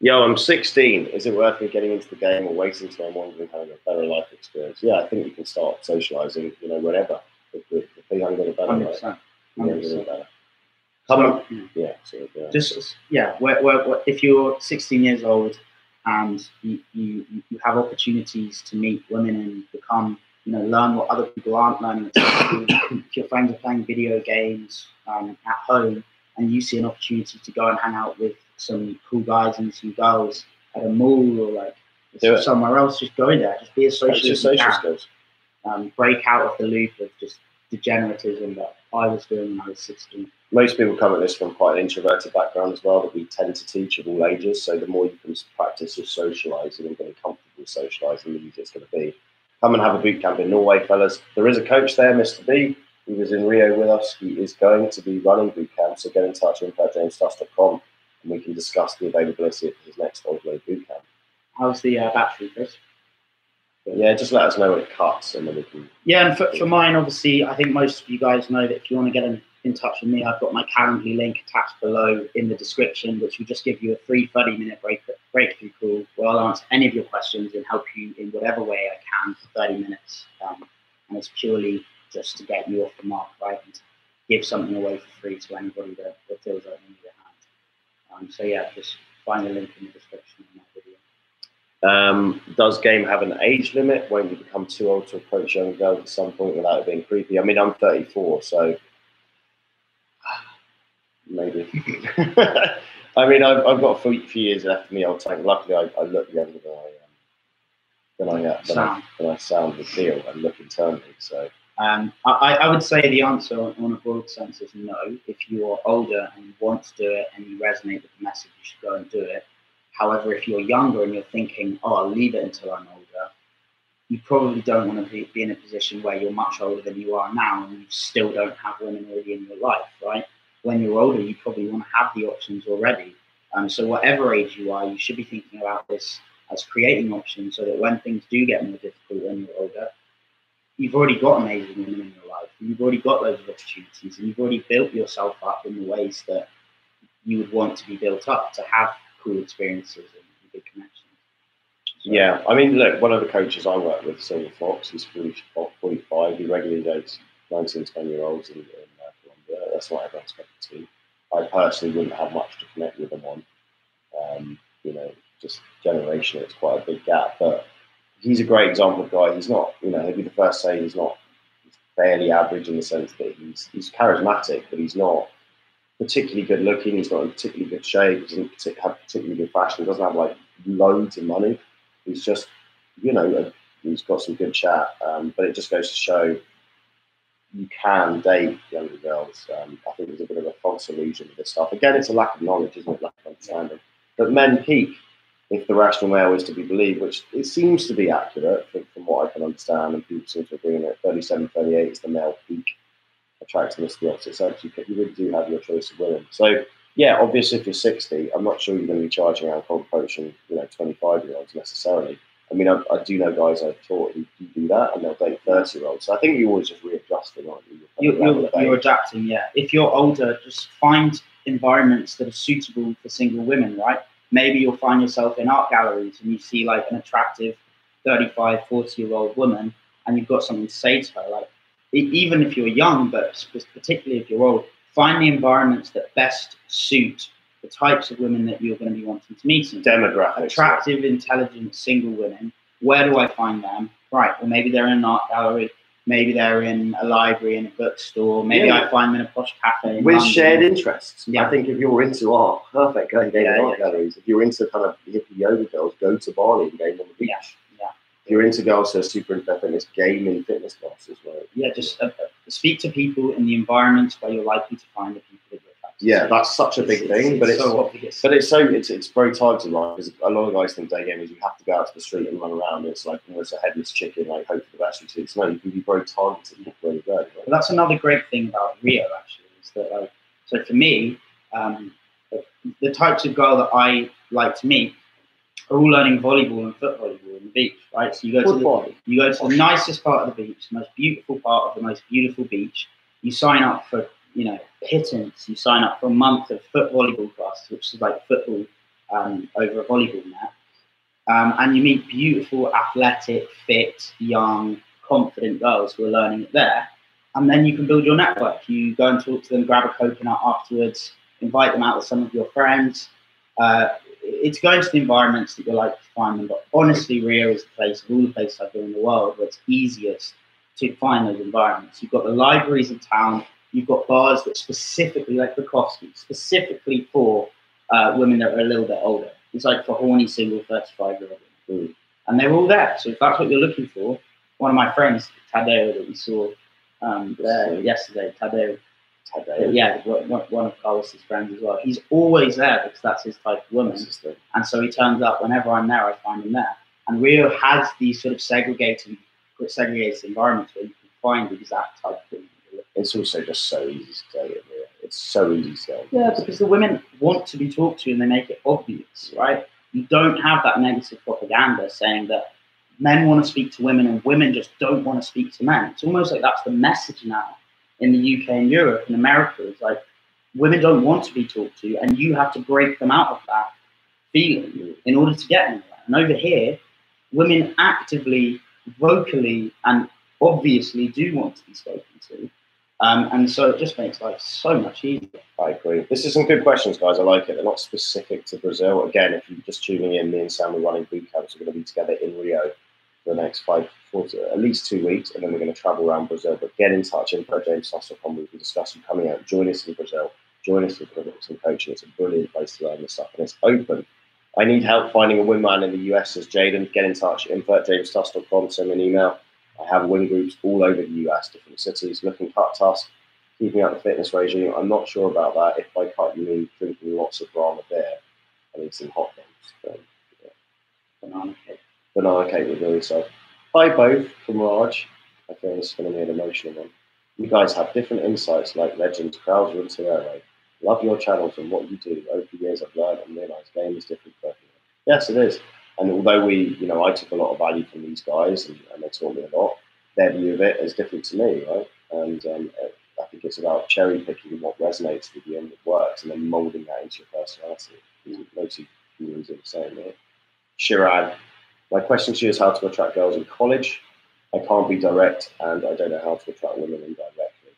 Yo, I'm 16. Is it worth me getting into the game or waiting until I'm older and having a better life experience? Yeah, I think you can start socializing, you know, whenever. The, the younger, the better. 100%. Right? 100%. better. So, yeah, so, yeah. Just, yeah, where, where, where, if you're 16 years old and you, you, you have opportunities to meet women and become you know, learn what other people aren't learning. if your friends are playing video games um, at home and you see an opportunity to go and hang out with some cool guys and some girls at a mall or like somewhere else, just go in there. Just be as social as social skills. Um, break out of the loop of just degeneratism that I was doing when I was 16. Most people come at this from quite an introverted background as well, that we tend to teach of all ages. So the more you can practice your socialising and getting comfortable socialising, the easier it's going to be come and have a boot camp in Norway, fellas. There is a coach there, Mr. B. He was in Rio with us. He is going to be running boot camp, so get in touch with him at jamestusk.com and we can discuss the availability of his next Oslo boot camp. How's the uh, battery, Chris? Yeah, just let us know when it cuts and then we can. Yeah, and for, for mine, obviously, I think most of you guys know that if you want to get in, in touch with me, I've got my Calendly link attached below in the description, which will just give you a free 30 minute break, breakthrough call where I'll answer any of your questions and help you in whatever way I can for 30 minutes. Um, and it's purely just to get you off the mark, right? And give something away for free to anybody that, that feels like they need a hand. Um, so, yeah, just find the link in the description of my video. Um, does game have an age limit? Won't you become too old to approach young girls at some point without it being creepy? I mean, I'm 34, so maybe. I mean, I've, I've got a few, few years left of me old tank. Luckily, I, I look younger than I um, than I, uh, than, I, than I sound and feel and look internally. So. Um, I, I would say the answer on a broad sense is no. If you're older and you want to do it and you resonate with the message, you should go and do it. However, if you're younger and you're thinking, oh, I'll leave it until I'm older, you probably don't want to be, be in a position where you're much older than you are now and you still don't have women already in your life, right? when you're older, you probably want to have the options already. Um, so whatever age you are, you should be thinking about this as creating options so that when things do get more difficult when you're older, you've already got amazing women in your life. You've already got loads of opportunities and you've already built yourself up in the ways that you would want to be built up to have cool experiences and good connections. So, yeah, I mean, look, one of the coaches I work with, Silver Fox, he's 45. He regularly dates 19, 20 year olds in, in that's not everyone's cup of. I personally wouldn't have much to connect with them on. Um, you know, just generation, it's quite a big gap. But he's a great example of guy. He's not, you know, he'd be the first to say he's not he's fairly average in the sense that he's he's charismatic, but he's not particularly good looking. He's not in particularly good shape. He doesn't have particularly good fashion. He doesn't have like loads of money. He's just, you know, he's got some good chat. Um, but it just goes to show you can date younger girls. Um, I think there's a bit of a false illusion with this stuff. Again, it's a lack of knowledge, isn't it? Lack of understanding. But men peak if the rational male is to be believed, which it seems to be accurate from, from what I can understand, and people seem to agree on it. 37, 38 is the male peak attractiveness to the opposite sex. You, you really do have your choice of women. So, yeah, obviously, if you're 60, I'm not sure you're going to be charging around cold approaching, you know, 25 year olds necessarily. I mean, I, I, do know guys I've taught who, do that, and they'll date thirty year olds. So I think you're always just readjusting, aren't you? You're, you're, you're, adapting, yeah. If you're older, just find environments that are suitable for single women, right? Maybe you'll find yourself in art galleries and you see like an attractive 35, 40 year old woman, and you've got something to say to her. Like, even if you're young, but particularly if you're old, find the environments that best suit the types of women that you're going to be wanting to meet. Demographics. Attractive, intelligent, single women. Where do I find them? Right. Well, maybe they're in an art gallery. Maybe they're in a library, in a bookstore, maybe Yeah. I find them in a posh cafe. With London. shared interests. Yeah. I think if you're into art, perfect, go and game Yeah, art galleries. If you're into kind of hippie yoga girls, go to Bali and game on the beach. Yeah. If you're into girls who are super into their fitness, game in fitness classes, right? Yeah, just uh, uh, speak to people in the environments where you're likely to find the people that Yeah, that's such a big It's- thing, but it's so obvious. But it's so it's it's very targeted, right? Because a lot of guys think day gaming is you have to go out to the street and run around. It's like almost a headless chicken, like hope for the best. You no, you can be very targeted where you go. But Right? that's another great thing about Rio, actually, is that like, so for me, um, the, types of girl that I like to meet are all learning volleyball and foot volleyball on the beach, right? So you go to the, you go to the nicest part of the beach, the most beautiful part of the most beautiful beach. You sign up for, you know, pittance. You sign up for a month of foot volleyball classes, which is like football um, over a volleyball net. Um, and you meet beautiful, athletic, fit, young, confident girls who are learning it there. And then you can build your network. You go and talk to them, grab a coconut afterwards, invite them out with some of your friends. Uh, it's going to the environments that you're likely to find them. But honestly, Rio is the place of all the places I've been in the world where it's easiest to find those environments. You've got the libraries in town. You've got bars that specifically, like Bukowski, specifically for uh, women that are a little bit older. It's like for horny single 35 year old women. And they're all there. So if that's what you're looking for, one of my friends, Tadeo, that we saw um, there yesterday, Tadeo, Tadeo. yeah, one of Carlos's friends as well. He's always there because that's his type of woman. And so he turns up whenever I'm there, I find him there. And Rio has these sort of segregated, segregated environments where you can find the exact type of woman. It's also just so easy to go in there. It's so easy to go. Yeah, because the women want to be talked to and they make it obvious, right? You don't have that negative propaganda saying that men want to speak to women and women just don't want to speak to men. It's almost like that's the message now in the UK and Europe and America. It's like women don't want to be talked to and you have to break them out of that feeling in order to get anywhere. And over here, women actively, vocally, and obviously do want to be spoken to. Um, and so it just makes life so much easier. I agree. This is some good questions, guys. I like it. They're not specific to Brazil. Again, if you're just tuning in, me and Sam are running boot camps. We're going to be together in Rio for the next five, four, at least two weeks, and then we're going to travel around Brazil. But get in touch, info at jamestusk.com. We can discuss you coming out. Join us in Brazil. Join us in for some coaching. It's a brilliant place to learn this stuff, and it's open. I need help finding a wingman in the US, says Jaden. Get in touch, info at Send me an email. I have wing groups all over the US, different cities, looking cut tusk, keeping up the fitness regime. I'm not sure about that. If by cut you mean drinking lots of Brahma beer and eating hot dogs, then Banana cake. banana cake would really so. Hi both from Raj. I feel this is going to be an emotional one. You guys have different insights like legends, crowds into airway. Love your channels and what you do. Over the years, I've learned and realised game is different for everyone. Yes, it is. And although we, you know, I took a lot of value from these guys and, and they taught me a lot, their view of it is different to me, right? And um, I think it's about cherry picking what resonates with you and what works and then moulding that into your personality. No two humans are the same, right? Shiran, my question to you is how to attract girls in college. I can't be direct and I don't know how to attract women indirectly.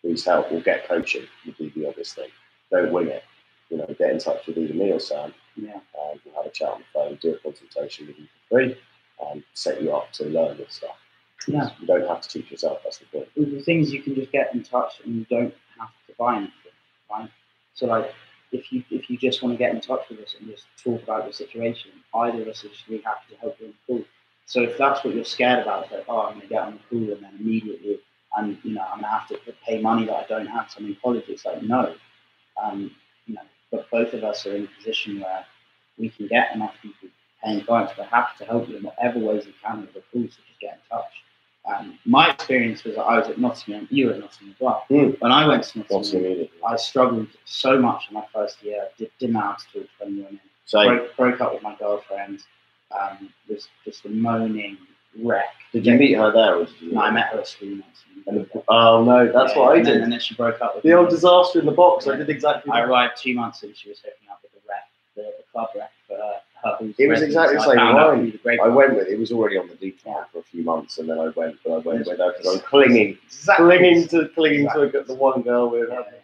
Please help or get coaching would be the obvious thing. Don't wing it. You know, get in touch with either me or Sam Yeah. and we'll have a chat on the phone, do a consultation with you for free and set you up to learn this stuff. Yeah. You don't have to teach yourself, that's the point. The things you can just get in touch and you don't have to buy anything, right? So like if you if you just want to get in touch with us and just talk about your situation, either of us just really happy to help you in the pool. So if that's what you're scared about, it's like, oh, I'm gonna get on the pool and then immediately and you know, I'm gonna have to pay money that I don't have so many college. It's like no. Um, but both of us are in a position where we can get enough people paying clients. We're happy to help you in whatever ways we can with the pool, so just get in touch. Um, my experience was that I was at Nottingham, you were at Nottingham as well. Mm. When I went to Nottingham. I struggled so much in my first year. Did, didn't know how to talk to any women. So, Broke, broke up with my girlfriend. Um, was just a moaning wreck. did you meet her there or did you? No, I met her at school. And the, oh no, that's Yeah, what I and then- did. And then she broke up with The me. old disaster in the box. I Yeah. did exactly I that. arrived two months and she was hooking up with the rep, the, the club rep for her. her It was exactly the I same found out line. through the grapevine. I went with it was already on the decline for a few months, and then I went, but I went with her because I'm clinging, Exactly. clinging to clinging Exactly. to the one girl with Yeah, her. yeah.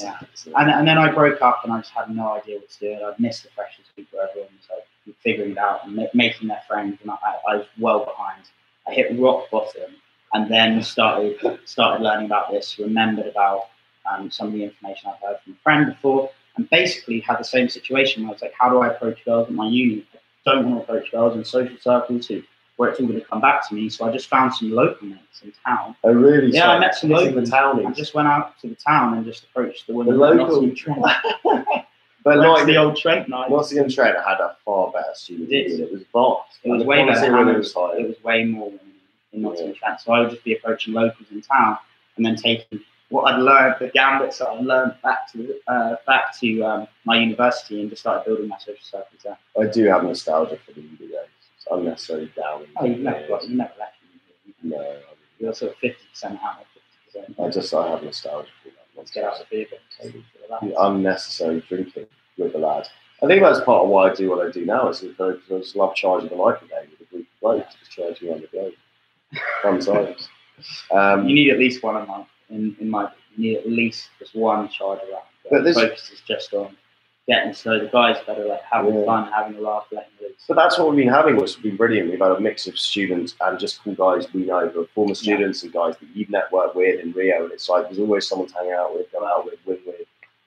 Yeah. And, and then I broke up and I just had no idea what to do. And I'd missed the freshers week where everyone was like figuring it out and ma- making their friends. And I, I was well behind. I hit rock bottom and then started started learning about this. Remembered about um, some of the information I've heard from a friend before, and basically had the same situation. Where I was like, how do I approach girls at my uni? I don't want to approach girls in social circles who, where it's all going to come back to me. So I just found some local mates in town. Oh, really? Yeah, So I met some it's in the town. I just went out to the town and just approached the women. The local- Trent. But like the old Trent night. Nottingham Trent had a far better student It. It was vast. It was way better. quality and women It was, it was way more women in Nottingham Trent. So I would just be approaching locals in town and then taking what I'd learned, the gambits that I'd learned back to uh, back to um, my university and just started building my social circles there. I do have nostalgia for the uni days. It's unnecessarily down. Oh, you've never got, you never left. me. No, I You're sort of fifty percent out, fifty percent. I just I have nostalgia for that. let's get out of here. But for that. the unnecessary drinking with the lads. I think that's part of why I do what I do now. Is because I just love charging the life again with a group of blokes, just charging around the globe. Fun times. Um, You need at least one a month. In, in my, you need at least just one charge around. But this- focus is just on getting to know the guys better, like having Yeah. fun, having a laugh, letting loose. But that's what we've been having, which has been brilliant. We've had a mix of students and just cool guys we know, are former students and guys that you've networked with in Rio. And it's like there's always someone to hang out with, go out with, win with.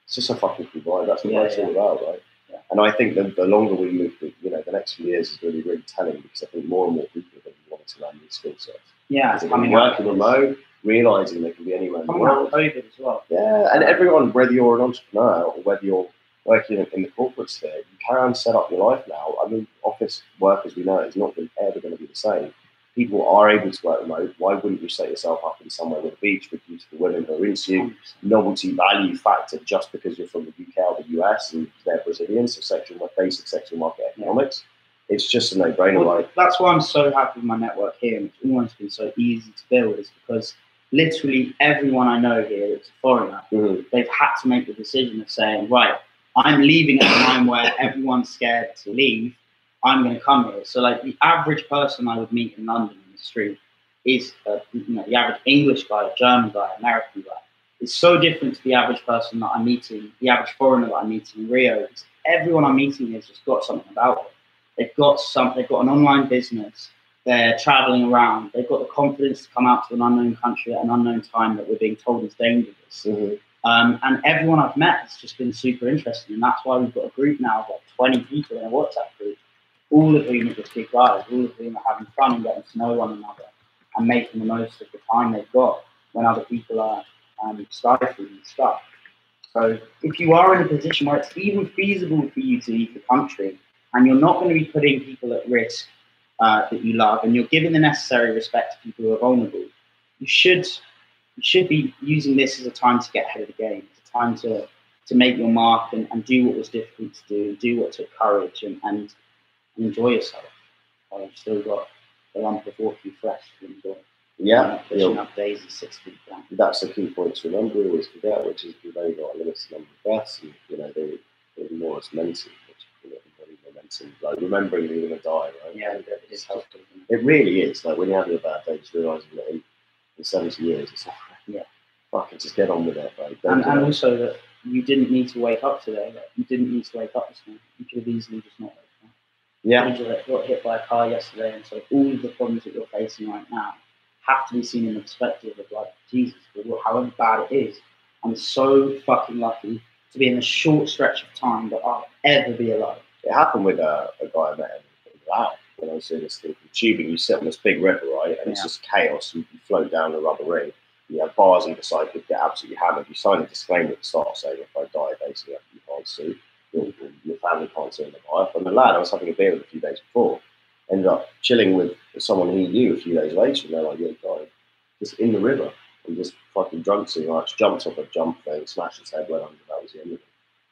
It's just a fucking cool vibe. That's what Yeah, life's yeah. all about, right? Yeah. And I think that the longer we move, the- you know, the next few years is really, really telling because I think more and more people going to be wanting to learn these skill sets. Yeah, Because it's they're coming out. working remote, realizing they can be anywhere in the world. COVID as well. Yeah, and everyone, whether you're an entrepreneur or whether you're working in, in the corporate sphere, you can set up your life now. I mean, office work, as we know, is not ever going to be the same. People are able to work remote. Why wouldn't you set yourself up in somewhere with a beach with beautiful women who are into you? Novelty value factor just because you're from the UK or the US and they're Brazilian, so sexual, basic sexual market economics. It's just a no-brainer, Well, right? that's why I'm so happy with my network here, and it's always been so easy to build, is because literally everyone I know here that's a foreigner, Mhm. they've had to make the decision of saying, right, I'm leaving at a time where everyone's scared to leave. I'm going to come here. So, like the average person I would meet in London in the street is, uh, you know, the average English guy, German guy, American guy. It's so different to the average person that I'm meeting, the average foreigner that I'm meeting in Rio. Because everyone I'm meeting has just got something about them. They've got some. They've got an online business. They're traveling around. They've got the confidence to come out to an unknown country at an unknown time that we're being told is dangerous. Mhm. Um, and everyone I've met has just been super interesting. And that's why we've got a group now of like 20 people in a WhatsApp group, all of whom are just big guys, all of whom are having fun and getting to know one another and making the most of the time they've got when other people are um, stifling and stuff. So if you are in a position where it's even feasible for you to leave the country and you're not going to be putting people at risk uh, that you love and you're giving the necessary respect to people who are vulnerable, you should you should be using this as a time to get ahead of the game. It's a time to to make your mark and, and do what was difficult to do, do what took courage and, and enjoy yourself. While you've still got the lump of walking fresh to enjoy. Yeah, pushing yeah. up days six feet down. that's a key point to remember. Always forget, which is we've only got a limited number of breaths, and you know they they're more as momentum, which you know, very momentum. Like remembering you're going to die, right? Yeah, it is helpful. it? Really is. Like when you're having a bad day, just realizing that in, in 70 years, it's like, Yeah. fuck it, just get on with it, right? And, and also that you didn't need to wake up today. Like, you didn't need to wake up this morning. You could have easily just not woken up. yeah, You got hit by a car yesterday, and so all of the problems that you're facing right now have to be seen in the perspective of like Jesus, but however bad it is, I'm so fucking lucky to be in a short stretch of time that I'll ever be alive. It happened with uh, a guy I met in Wow. When I was doing this thing from tubing, you sit on this big river, right? And it's Yeah. just chaos. You, you float down the rubber ring. You have bars either side could get absolutely hammered. You sign a disclaimer at the start saying if I die, basically, you can't sue. Your, your family can't sue in the life. And the lad I was having a beer with a few days before ended up chilling with someone he knew a few days later. And they're like, yeah, he died. Just in the river. And just fucking drunk so much, jumped off a jump thing, smashed his head, went under. That was the end of it.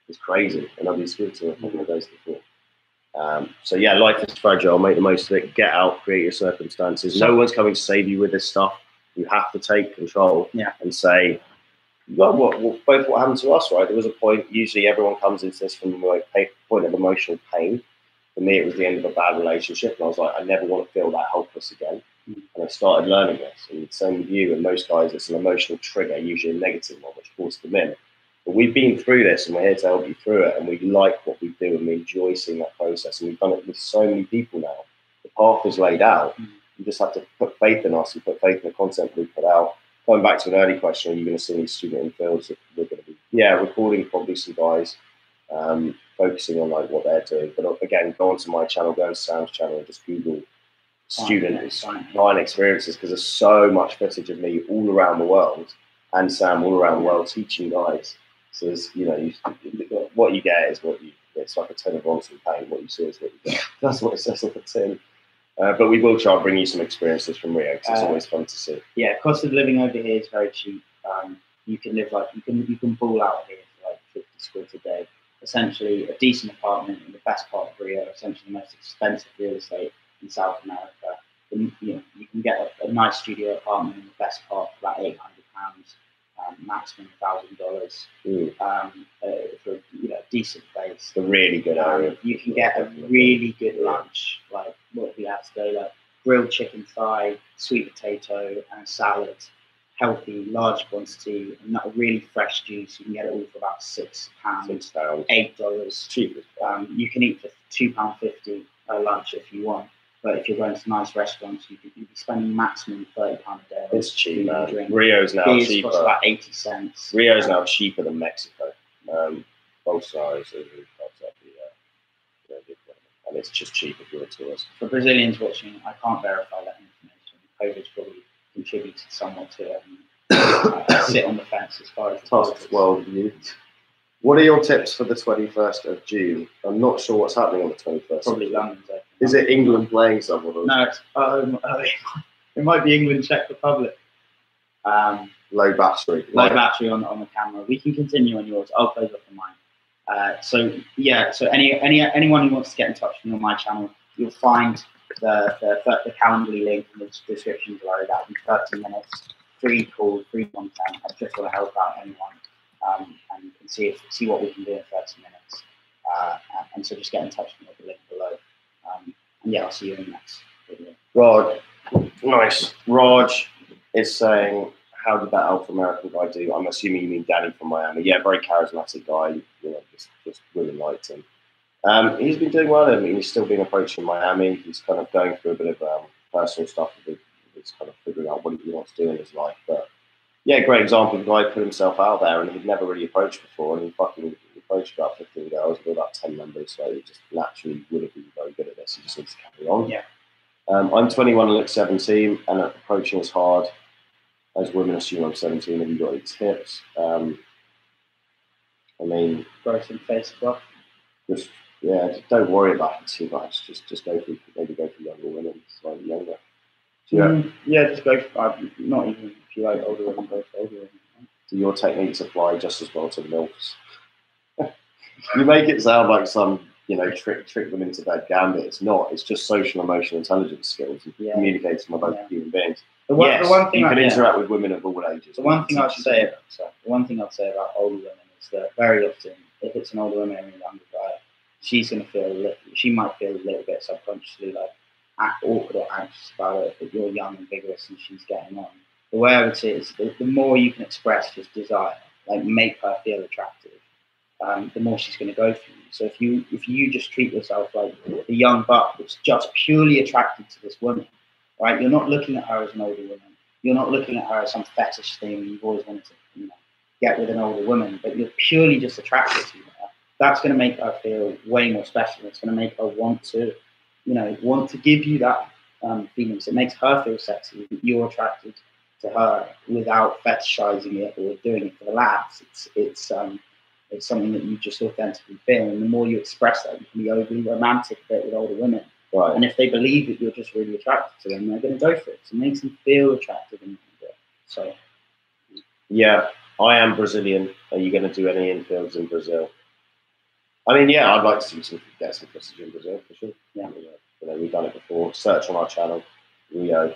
It's crazy. And I've been speaking to him a couple of days before. Um, so yeah, life is fragile. Make the most of it. Get out. Create your circumstances. No one's coming to save you with this stuff. You have to take control Yeah. and say, well, what, what, both what happened to us, right? There was a point. Usually, everyone comes into this from a point of emotional pain. For me, it was the end of a bad relationship, and I was like, I never want to feel that helpless again. Mm. And I started learning this. And same with you and most guys, it's an emotional trigger, usually a negative one, which pulls them in. But we've been through this, and we're here to help you through it. And we like what we do, and we enjoy seeing that process. And we've done it with so many people now. The path is laid out. Mm. You just have to put faith in us and put faith in the content we put out. Going back to an early question, are you going to see any student infields? We're going to be, yeah, recording probably some guys, um, focusing on like what they're doing. But again, go onto my channel, go to Sam's channel, and just Google student fine experiences because there's so much footage of me all around the world and Sam all around the world teaching guys. So there's, you know, you, what you get is what you. It's like a tin of Ronseal paint. What you see is what you get. That's what it says on the tin. Uh, but we will try and bring you some experiences from Rio because it's uh, always fun to see. Yeah, cost of living over here is very cheap. Um, you can live like you can you can ball out here for like fifty quid a day. Essentially, a decent apartment in the best part of Rio. Essentially, the most expensive real estate in South America. And, you know, you can get a, a nice studio apartment in the best part for about eight hundred pounds um, maximum thousand dollars um, uh, for you know decent place. A really good area. Um, you can get a really good lunch, like what we have today, like grilled chicken thigh, sweet potato, and salad. Healthy, large quantity, and not really fresh juice. You can get it all for about six pounds, eight dollars. Cheap. Um, you can eat for two pound fifty a lunch if you want. But if you're going to nice restaurants, you would be spending maximum thirty pound a day. It's cheap, man. Drink. Rio's now Beers cheaper. Cost about eighty cents. Rio's now cheaper than Mexico. Um, both sides of the uh, and it's just cheap if you're a tourist. For Brazilians watching, I can't verify that information. COVID's probably contributed somewhat to it. And, uh, sit on the fence as far as the tough world view. What are your tips for the 21st of June? I'm not sure what's happening on the 21st. Probably London. Is it England playing someone? No, it's, um, it might be England, Czech Republic. Um, low battery. Low battery on, on the camera. We can continue on yours. I'll close off on mine. Uh, so yeah, so any any anyone who wants to get in touch with me on my channel, you'll find the the, the Calendly link in the description below. That in 30 minutes, free calls, free content. I just want to help out anyone um, and, and, see if, see what we can do in 30 minutes. Uh, and so just get in touch with me at the link below. Um, and yeah, I'll see you in the next video. Rod, nice. Raj is saying, how did that Alpha American guy do? I'm assuming you mean Danny from Miami. Yeah, very charismatic guy. You know, just, just really liked him. Um, he's been doing well. I mean, he's still been approaching Miami. He's kind of going through a bit of um, personal stuff. He's kind of figuring out what he wants to do in his life. But yeah, great example. The guy put himself out there and he'd never really approached before, and he fucking approached about 15 girls with about 10 members, so he just naturally would have been very good at this. He just needs to carry on. Yeah. Um, I'm 21 and look 17, and approaching is hard. As women assume I'm 17. Have you got any tips? Um, I mean, grow some Facebook. Just yeah, don't worry about it too much. Just just go for maybe go for younger women, slightly younger. Yeah, mm, yeah, just go. For, uh, not even if you like older women, go for older women. Do your techniques apply just as well to milfs? You make it sound like some you know trick trick them into that gambit. It's not. It's just social emotional intelligence skills and yeah. communicating with other yeah. human beings. The one, yes, the one thing you I, can interact yeah. with women of all ages. The one thing I'd say, so the one thing I'd say about older women is that very often, if it's an older woman and a younger guy, she's going to feel a little, she might feel a little bit subconsciously like awkward or anxious about it if you're young and vigorous and she's getting on. The way I would say it is the, the more you can express just desire, like make her feel attractive, um, the more she's going to go for you. So if you if you just treat yourself like a young buck that's just purely attracted to this woman, right? You're not looking at her as an older woman. You're not looking at her as some fetish thing you've always wanted to you know, get with an older woman, but you're purely just attracted to her. That's going to make her feel way more special. It's going to make her want to you know, want to give you that um, feelings. It makes her feel sexy. You're attracted to her without fetishizing it or doing it for the laughs. It's it's um, it's something that you just authentically feel, and the more you express that, you can be overly romantic a bit with older women. Right. And if they believe that you're just really attracted to them, they're going to go for it. So it makes them feel attractive and so. Yeah, I am Brazilian. Are you going to do any infields in Brazil? I mean, yeah, I'd like to see some get some footage in Brazil for sure. Yeah, you know, we've done it before. Search on our channel, Rio.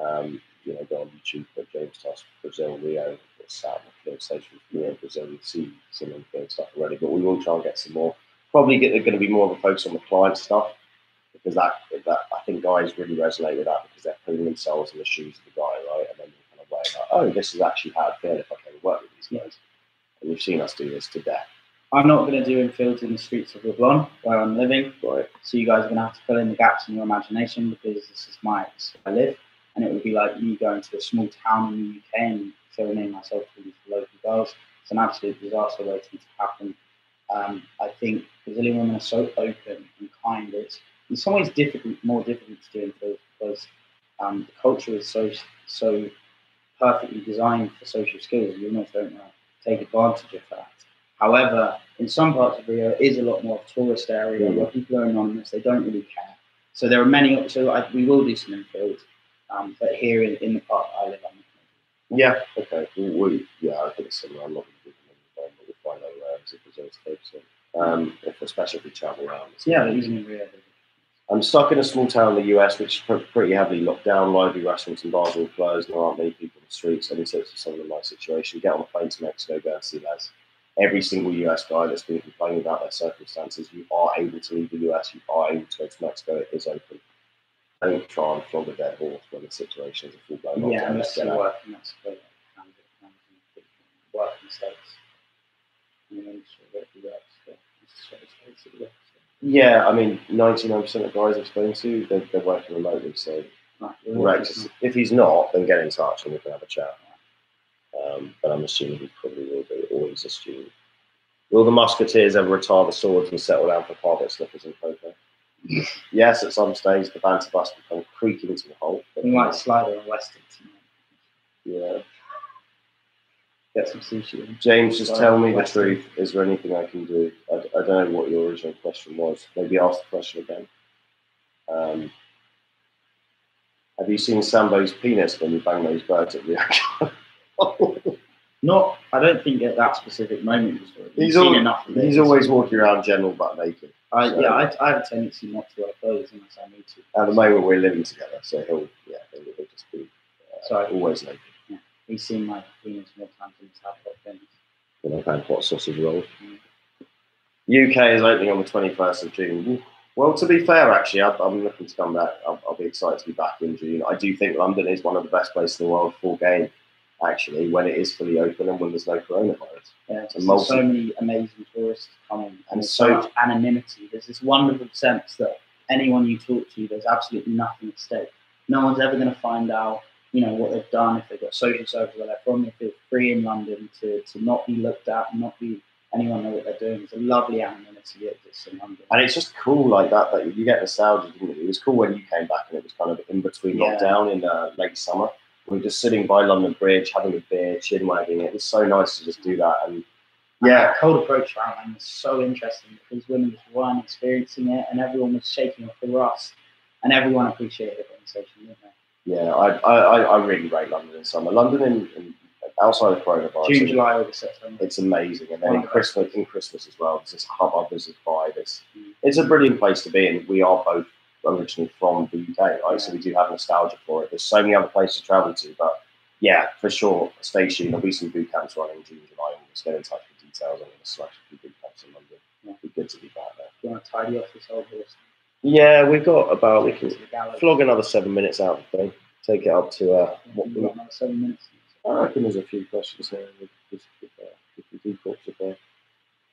Um, you know, go on YouTube, put James Tusk Brazil Rio. Out on the station Rio Brazil. You see some info stuff already, but we will try and get some more. Probably get going to be more of a focus on the client stuff because that that I think guys really resonate with that because they're putting themselves in the shoes of the guy, right? And then kind of weighing like, oh, this is actually how I feel if I can work with these guys. And you've seen us do this to death I'm not going to do infields in the streets of Leblon where I'm living. Right. So you guys are going to have to fill in the gaps in your imagination because this is my this is where I live, and it would be like me going to a small town in the UK and filming myself with these local girls. It's an absolute disaster waiting to happen. Um, I think Brazilian women are so open and kind. It's in some ways difficult, more difficult to do infields because um, the culture is so so perfectly designed for social skills. You almost don't want take advantage of that. However, in some parts of Rio, it is a lot more of a tourist area Mm. where people are anonymous. They don't really care. So there are many. So I, we will do some infield, um, but here in, in the part I live, I'm Yeah. Okay. We, we yeah, I think it's similar. I'm not going to give them any time, but we'll find out around if there's any. Um, if especially if we travel around. yeah, even I'm stuck in a small town in the US, which is pretty heavily locked down. Lively restaurants and bars are all closed. There aren't many people on the streets. Any tips for someone in my situation? Get on a plane to Mexico, go and see Les. Every single US guy that's been complaining about their circumstances, you are able to leave the US. You are able to go to Mexico. It is open. Don't try and flog a dead horse when the situation is a full blown yeah, unless Just you get out. work in Mexico, like, transit, transit, work in the states. And then sort of work the US, but it's just what that work, so. Yeah, I mean, 99% of guys I've spoken to, they're, they're working remotely. So Right, if he's not, then get in touch and we can have a chat. Um, but I'm assuming he probably will be, or he's a student. Will the Musketeers ever retire the swords and settle down for carpet slippers and cocoa? Yes, at some stage the banter bus will come creaking into the hole. We might slide on Weston tonight. yeah. Get some sushi. James, just tell me the truth. Is there anything I can do? I, I don't know what your original question was. Maybe ask the question again. Um, have you seen Sambo's penis when you bang those birds at the Not, I don't think at that specific moment. He's enough of it. He's always walking around general butt naked. I, so- yeah, I, I have a tendency not to wear clothes unless I need to. At the moment, we're living together, so he'll, yeah, he'll, he'll just be uh, Sorry. always naked. He's seen my penis more times than he's had hot things. When I've had hot sausage roll. UK is opening on the 21st of June. Well, to be fair, actually, I, I'm looking to come back. I'll, I'll be excited to be back in June. I do think London is one of the best places in the world for game, actually, when it is fully open and when there's no coronavirus. Yeah, And multi- so many amazing tourists coming, and And so anonymity. There's this wonderful sense that anyone you talk to, there's absolutely nothing at stake. No one's ever going to find out, you know, what they've done if they've got social services where they're from. They feel free in London to, to not be looked at, and not be anyone know what they're doing. It's a lovely anonymity that exists in London. And it's just cool like that, that you get nostalgia, didn't you? It was cool when you came back and it was kind of in between Yeah. lockdown in uh, late summer. We were just sitting by London Bridge, having a beer, chin wagging. It was so nice to just do that. And yeah, cold approach them was so interesting because women just weren't experiencing it, and everyone was shaking off the rust, and everyone appreciated the conversation, didn't they? yeah, I, I, I- I really rate London in summer. London in, in outside of coronavirus, June, July, August, September. it's amazing. And then in Christmas, in Christmas as well, there's this hubbub, there's this vibe. It's, Mm. it's a brilliant place to be, and we are both originally from the UK, right? So we do have nostalgia for it. There's so many other places to travel to, but yeah, for sure, stay tuned. There'll be some boot camps running in June, July, and just get in touch with details. I'm going to slash a few boot camps in London. Yeah. It'd be good to be back there. you want to tidy off this horse? Yeah, we've got about we can flog another seven minutes out of the thing. Take it up to uh, what We've got another seven minutes. I reckon there's a few questions here. If, uh, if we do talk today.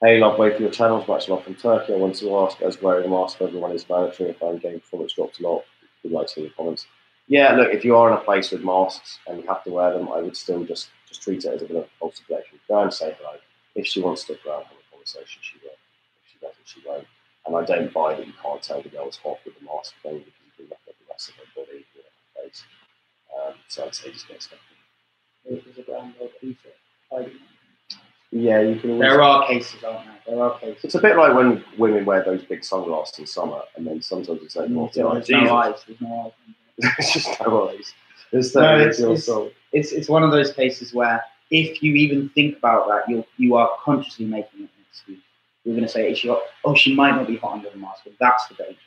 Hey, love both your channels. Much love from Turkey. I want to ask, as wearing a mask for everyone is mandatory. If I'm game performance dropped a lot, would like to see the comments. Yeah, look, if you are in a place with masks and you have to wear them, I would still just just treat it as a bit of collection. Go and say hello. If she wants to stick around have a conversation, she will. If she doesn't, she won't. And I don't buy that you can't tell the girl's hot with the mask thing because you can look at the rest of her body, you know, her face. Um, so I'd say just get stuck. It was a grand old Peter. Tidy. Yeah, you can. There are cases, aren't there? There are cases. It's a bit like when women wear those big sunglasses in summer, and then sometimes it's like, There's oh, no eyes. There's no eyes. it's just no eyes. It's, No, it's- your it's- It's it's one of those cases where if you even think about that, you you are consciously making it an excuse. You're going to say, is she hot? Oh, she might not be hot under the mask, but that's the danger.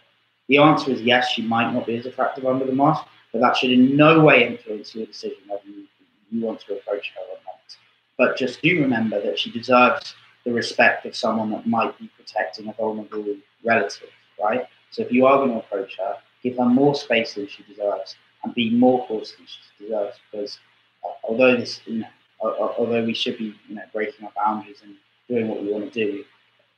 The answer is yes, she might not be as attractive under the mask, but that should in no way influence your decision whether you, you want to approach her or not. But just do remember that she deserves the respect of someone that might be protecting a vulnerable relative, right? So if you are going to approach her, give her more space than she deserves and be more cautious than she deserves because uh, although this, you know, al- al- although we should be, you know, breaking our boundaries and doing what we want to do,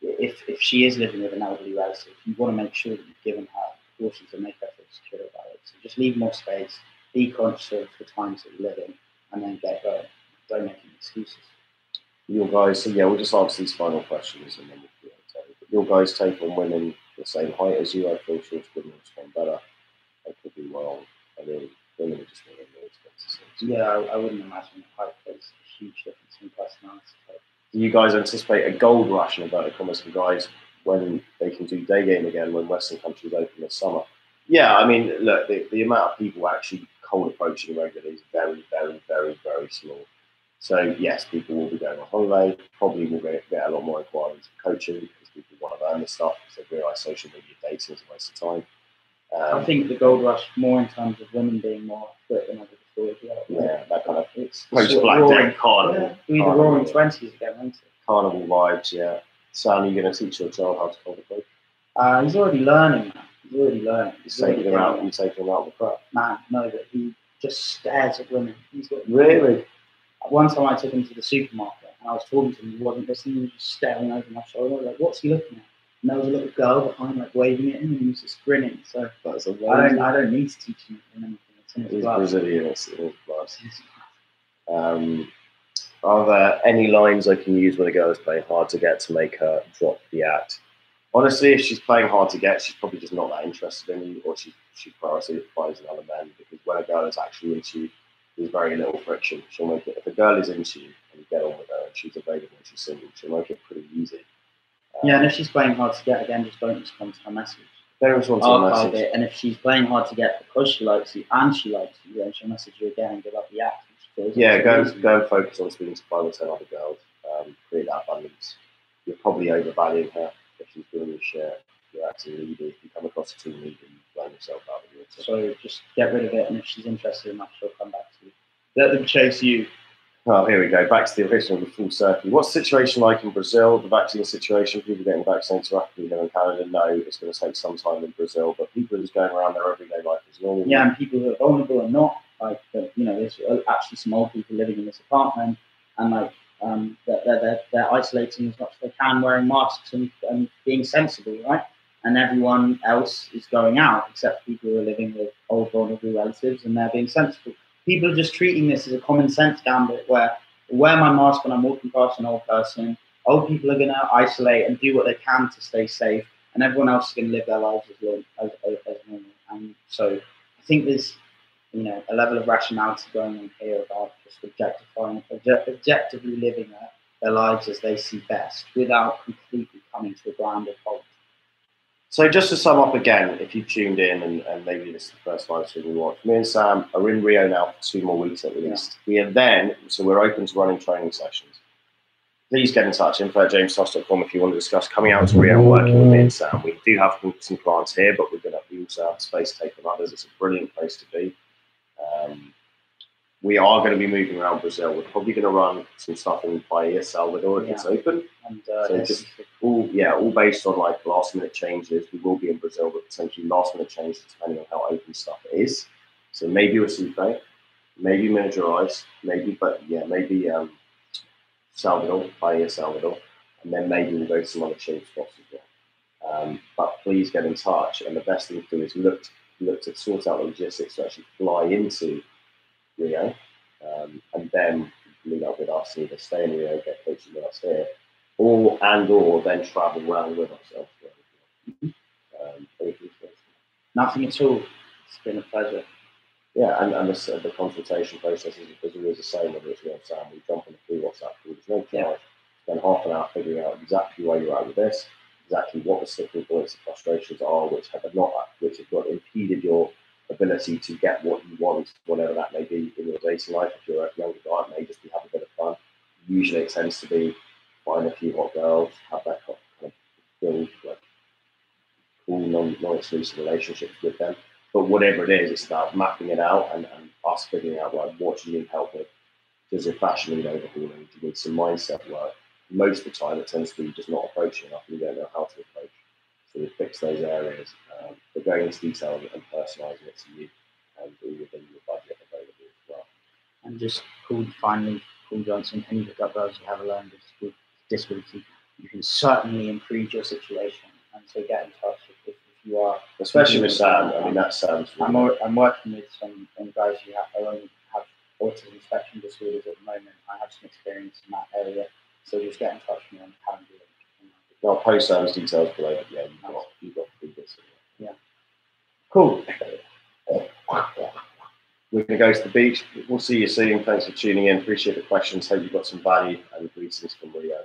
if if she is living with an elderly relative, you want to make sure that you've given her portions that make her feel secure about it. So just leave more space, be conscious of the times that you're living, and then get going. Don't make any excuses. Your guys, so yeah, we'll just answer these final questions and then we'll be able to tell you. But your guys take on women the same height as you. I feel sure it's women respond better. I could be wrong. I mean, women are just more expensive. Yeah, I, I wouldn't imagine height plays a huge difference in personality. Do you guys anticipate a gold rush in inverted commas for guys when they can do day game again when Western countries open this summer? Yeah, I mean, look, the, the amount of people actually cold approaching regularly is very, very, very, very small. So yes, people will be going on holiday. Probably will get, get a lot more inquiries for coaching because people want to learn this stuff because they realise social media dating is a waste of time. Um, I think the gold rush more in terms of women being more fit than ever before as well. yeah, that kind of It's post black roaring- day carnival, Yeah, be the Carnival. roaring twenties again, won't it? carnival vibes. Yeah, Sam, you're going to teach your child how to cold approach. Uh, he's already learning that. He's already learning. He's He's already taking them out. getting You taking them out of the crowd. it. Man, no, but he just stares at women. He's got Really? One time I took him to the supermarket and I was talking to him. He wasn't listening. He was just staring over my shoulder. Like, what's he looking at? And there was a little girl behind, like waving at him, and he was just grinning. So I don't, I don't need to teach him anything. It's in his He's blood. Brazilian. It's, it's nice. Um, are there any lines I can use when a girl is playing hard to get to make her drop the act? Honestly, if she's playing hard to get, she's probably just not that interested in you, or she she prioritizes other men. Because when a girl is actually into you, there's very little friction. She'll make it. If a girl is into you and you get on with her and she's available and she's single, she'll make it pretty easy. Um, Yeah, and if she's playing hard to get again, just don't respond to her message. Don't respond to Archive message. it, and if she's playing hard to get because she likes you and she likes you, then she'll message you again and give up the act. Yeah, go go and focus on speaking to five or ten other girls. Um, create that abundance. You're probably overvaluing her if she's doing your shit. You're acting needy. If you come across a team leader, you blame yourself out So just get rid of it, and if she's interested enough, she'll come back. Let them chase you. Oh, here we go. Back to the original, the full circle. What's the situation like in Brazil? The vaccine situation, people getting vaccinated rapidly here in Canada. No, it's going to take some time in Brazil, but people are just going around their everyday life as normal. Yeah, and people who are vulnerable are not like the, you know. There's actually some old people living in this apartment, and like um, they're, they're, they're, they're isolating as much as they can, wearing masks and, and being sensible, right? And everyone else is going out except people who are living with old vulnerable relatives, and they're being sensible. People are just treating this as a common sense gambit where I wear my mask when I'm walking past an old person. Old people are going to isolate and do what they can to stay safe, and everyone else is going to live their lives as, as, as, normal. And so I think there's you know a level of rationality going on here about just objectifying, obje- objectively living their, their lives as they see best without completely coming to a ground of halt. So just to sum up again, if you've tuned in and, and maybe this is the first live stream we watched, me and Sam are in Rio now for two more weeks at least. We are then, so we're open to running training sessions. Please get in touch, info at jamestusk.com if you want to discuss coming out to Rio and working with me and Sam. We do have some clients here, but we're going to use our space to take on others. It's a brilliant place to be. Um, we are going to be moving around Brazil. We're probably going to run some stuff in Bahia, Salvador if it's open And uh, So yes, just- all yeah, all based on like last minute changes. We will be in Brazil, but potentially last minute changes depending on how open stuff is. So maybe Recife, maybe Minas Gerais, maybe but yeah, maybe um, Salvador, Bahia Salvador, and then maybe we'll go to some other chill spots as well. Um, but please get in touch, and the best thing to do is look look to sort out the logistics to actually fly into Rio, um, and then meet up with us, either stay in Rio, get coaching with us here, or and or then travel around with us elsewhere. Um, nothing at all. It's been a pleasure. yeah, and, and the, the consultation process is, is always the same, whether it's me or Sam. We jump on a free WhatsApp call, there's no charge. Spend half an hour figuring out exactly where you're at with this, exactly what the sticking points and frustrations are, which have not which have not impeded your ability to get what you want, whatever that may be in your dating life. If you're a younger guy, it may just be have a bit of fun. Usually it tends to be find a few hot girls, have that kind of build like cool non non-exclusive relationships with them. But whatever it is, it's about mapping it out and, and us figuring out like what do you need help with. Does your fashion need overhauling? Do you need some mindset work? Most of the time, it tends to be just not approaching enough, and you don't know how to approach. We fix those areas, um, but going into detail and personalising it to you and all within your budget available as well. And just called finally, Paul Johnson, can you pick up those who have a learning disability? You can certainly improve your situation. And so get in touch if, if you are. Especially with Sam. I mean, that sounds. I'm, al- I'm working with some, some guys who have, own, have autism spectrum disorders at the moment. I have some experience in that area. So just get in touch with me on Calendly. I'll post those details below. But yeah, you've got you've got this. Cool. We're going to go to the beach. We'll see you soon. Thanks for tuning in. Appreciate the questions. Hope you got some value and greetings from Rio.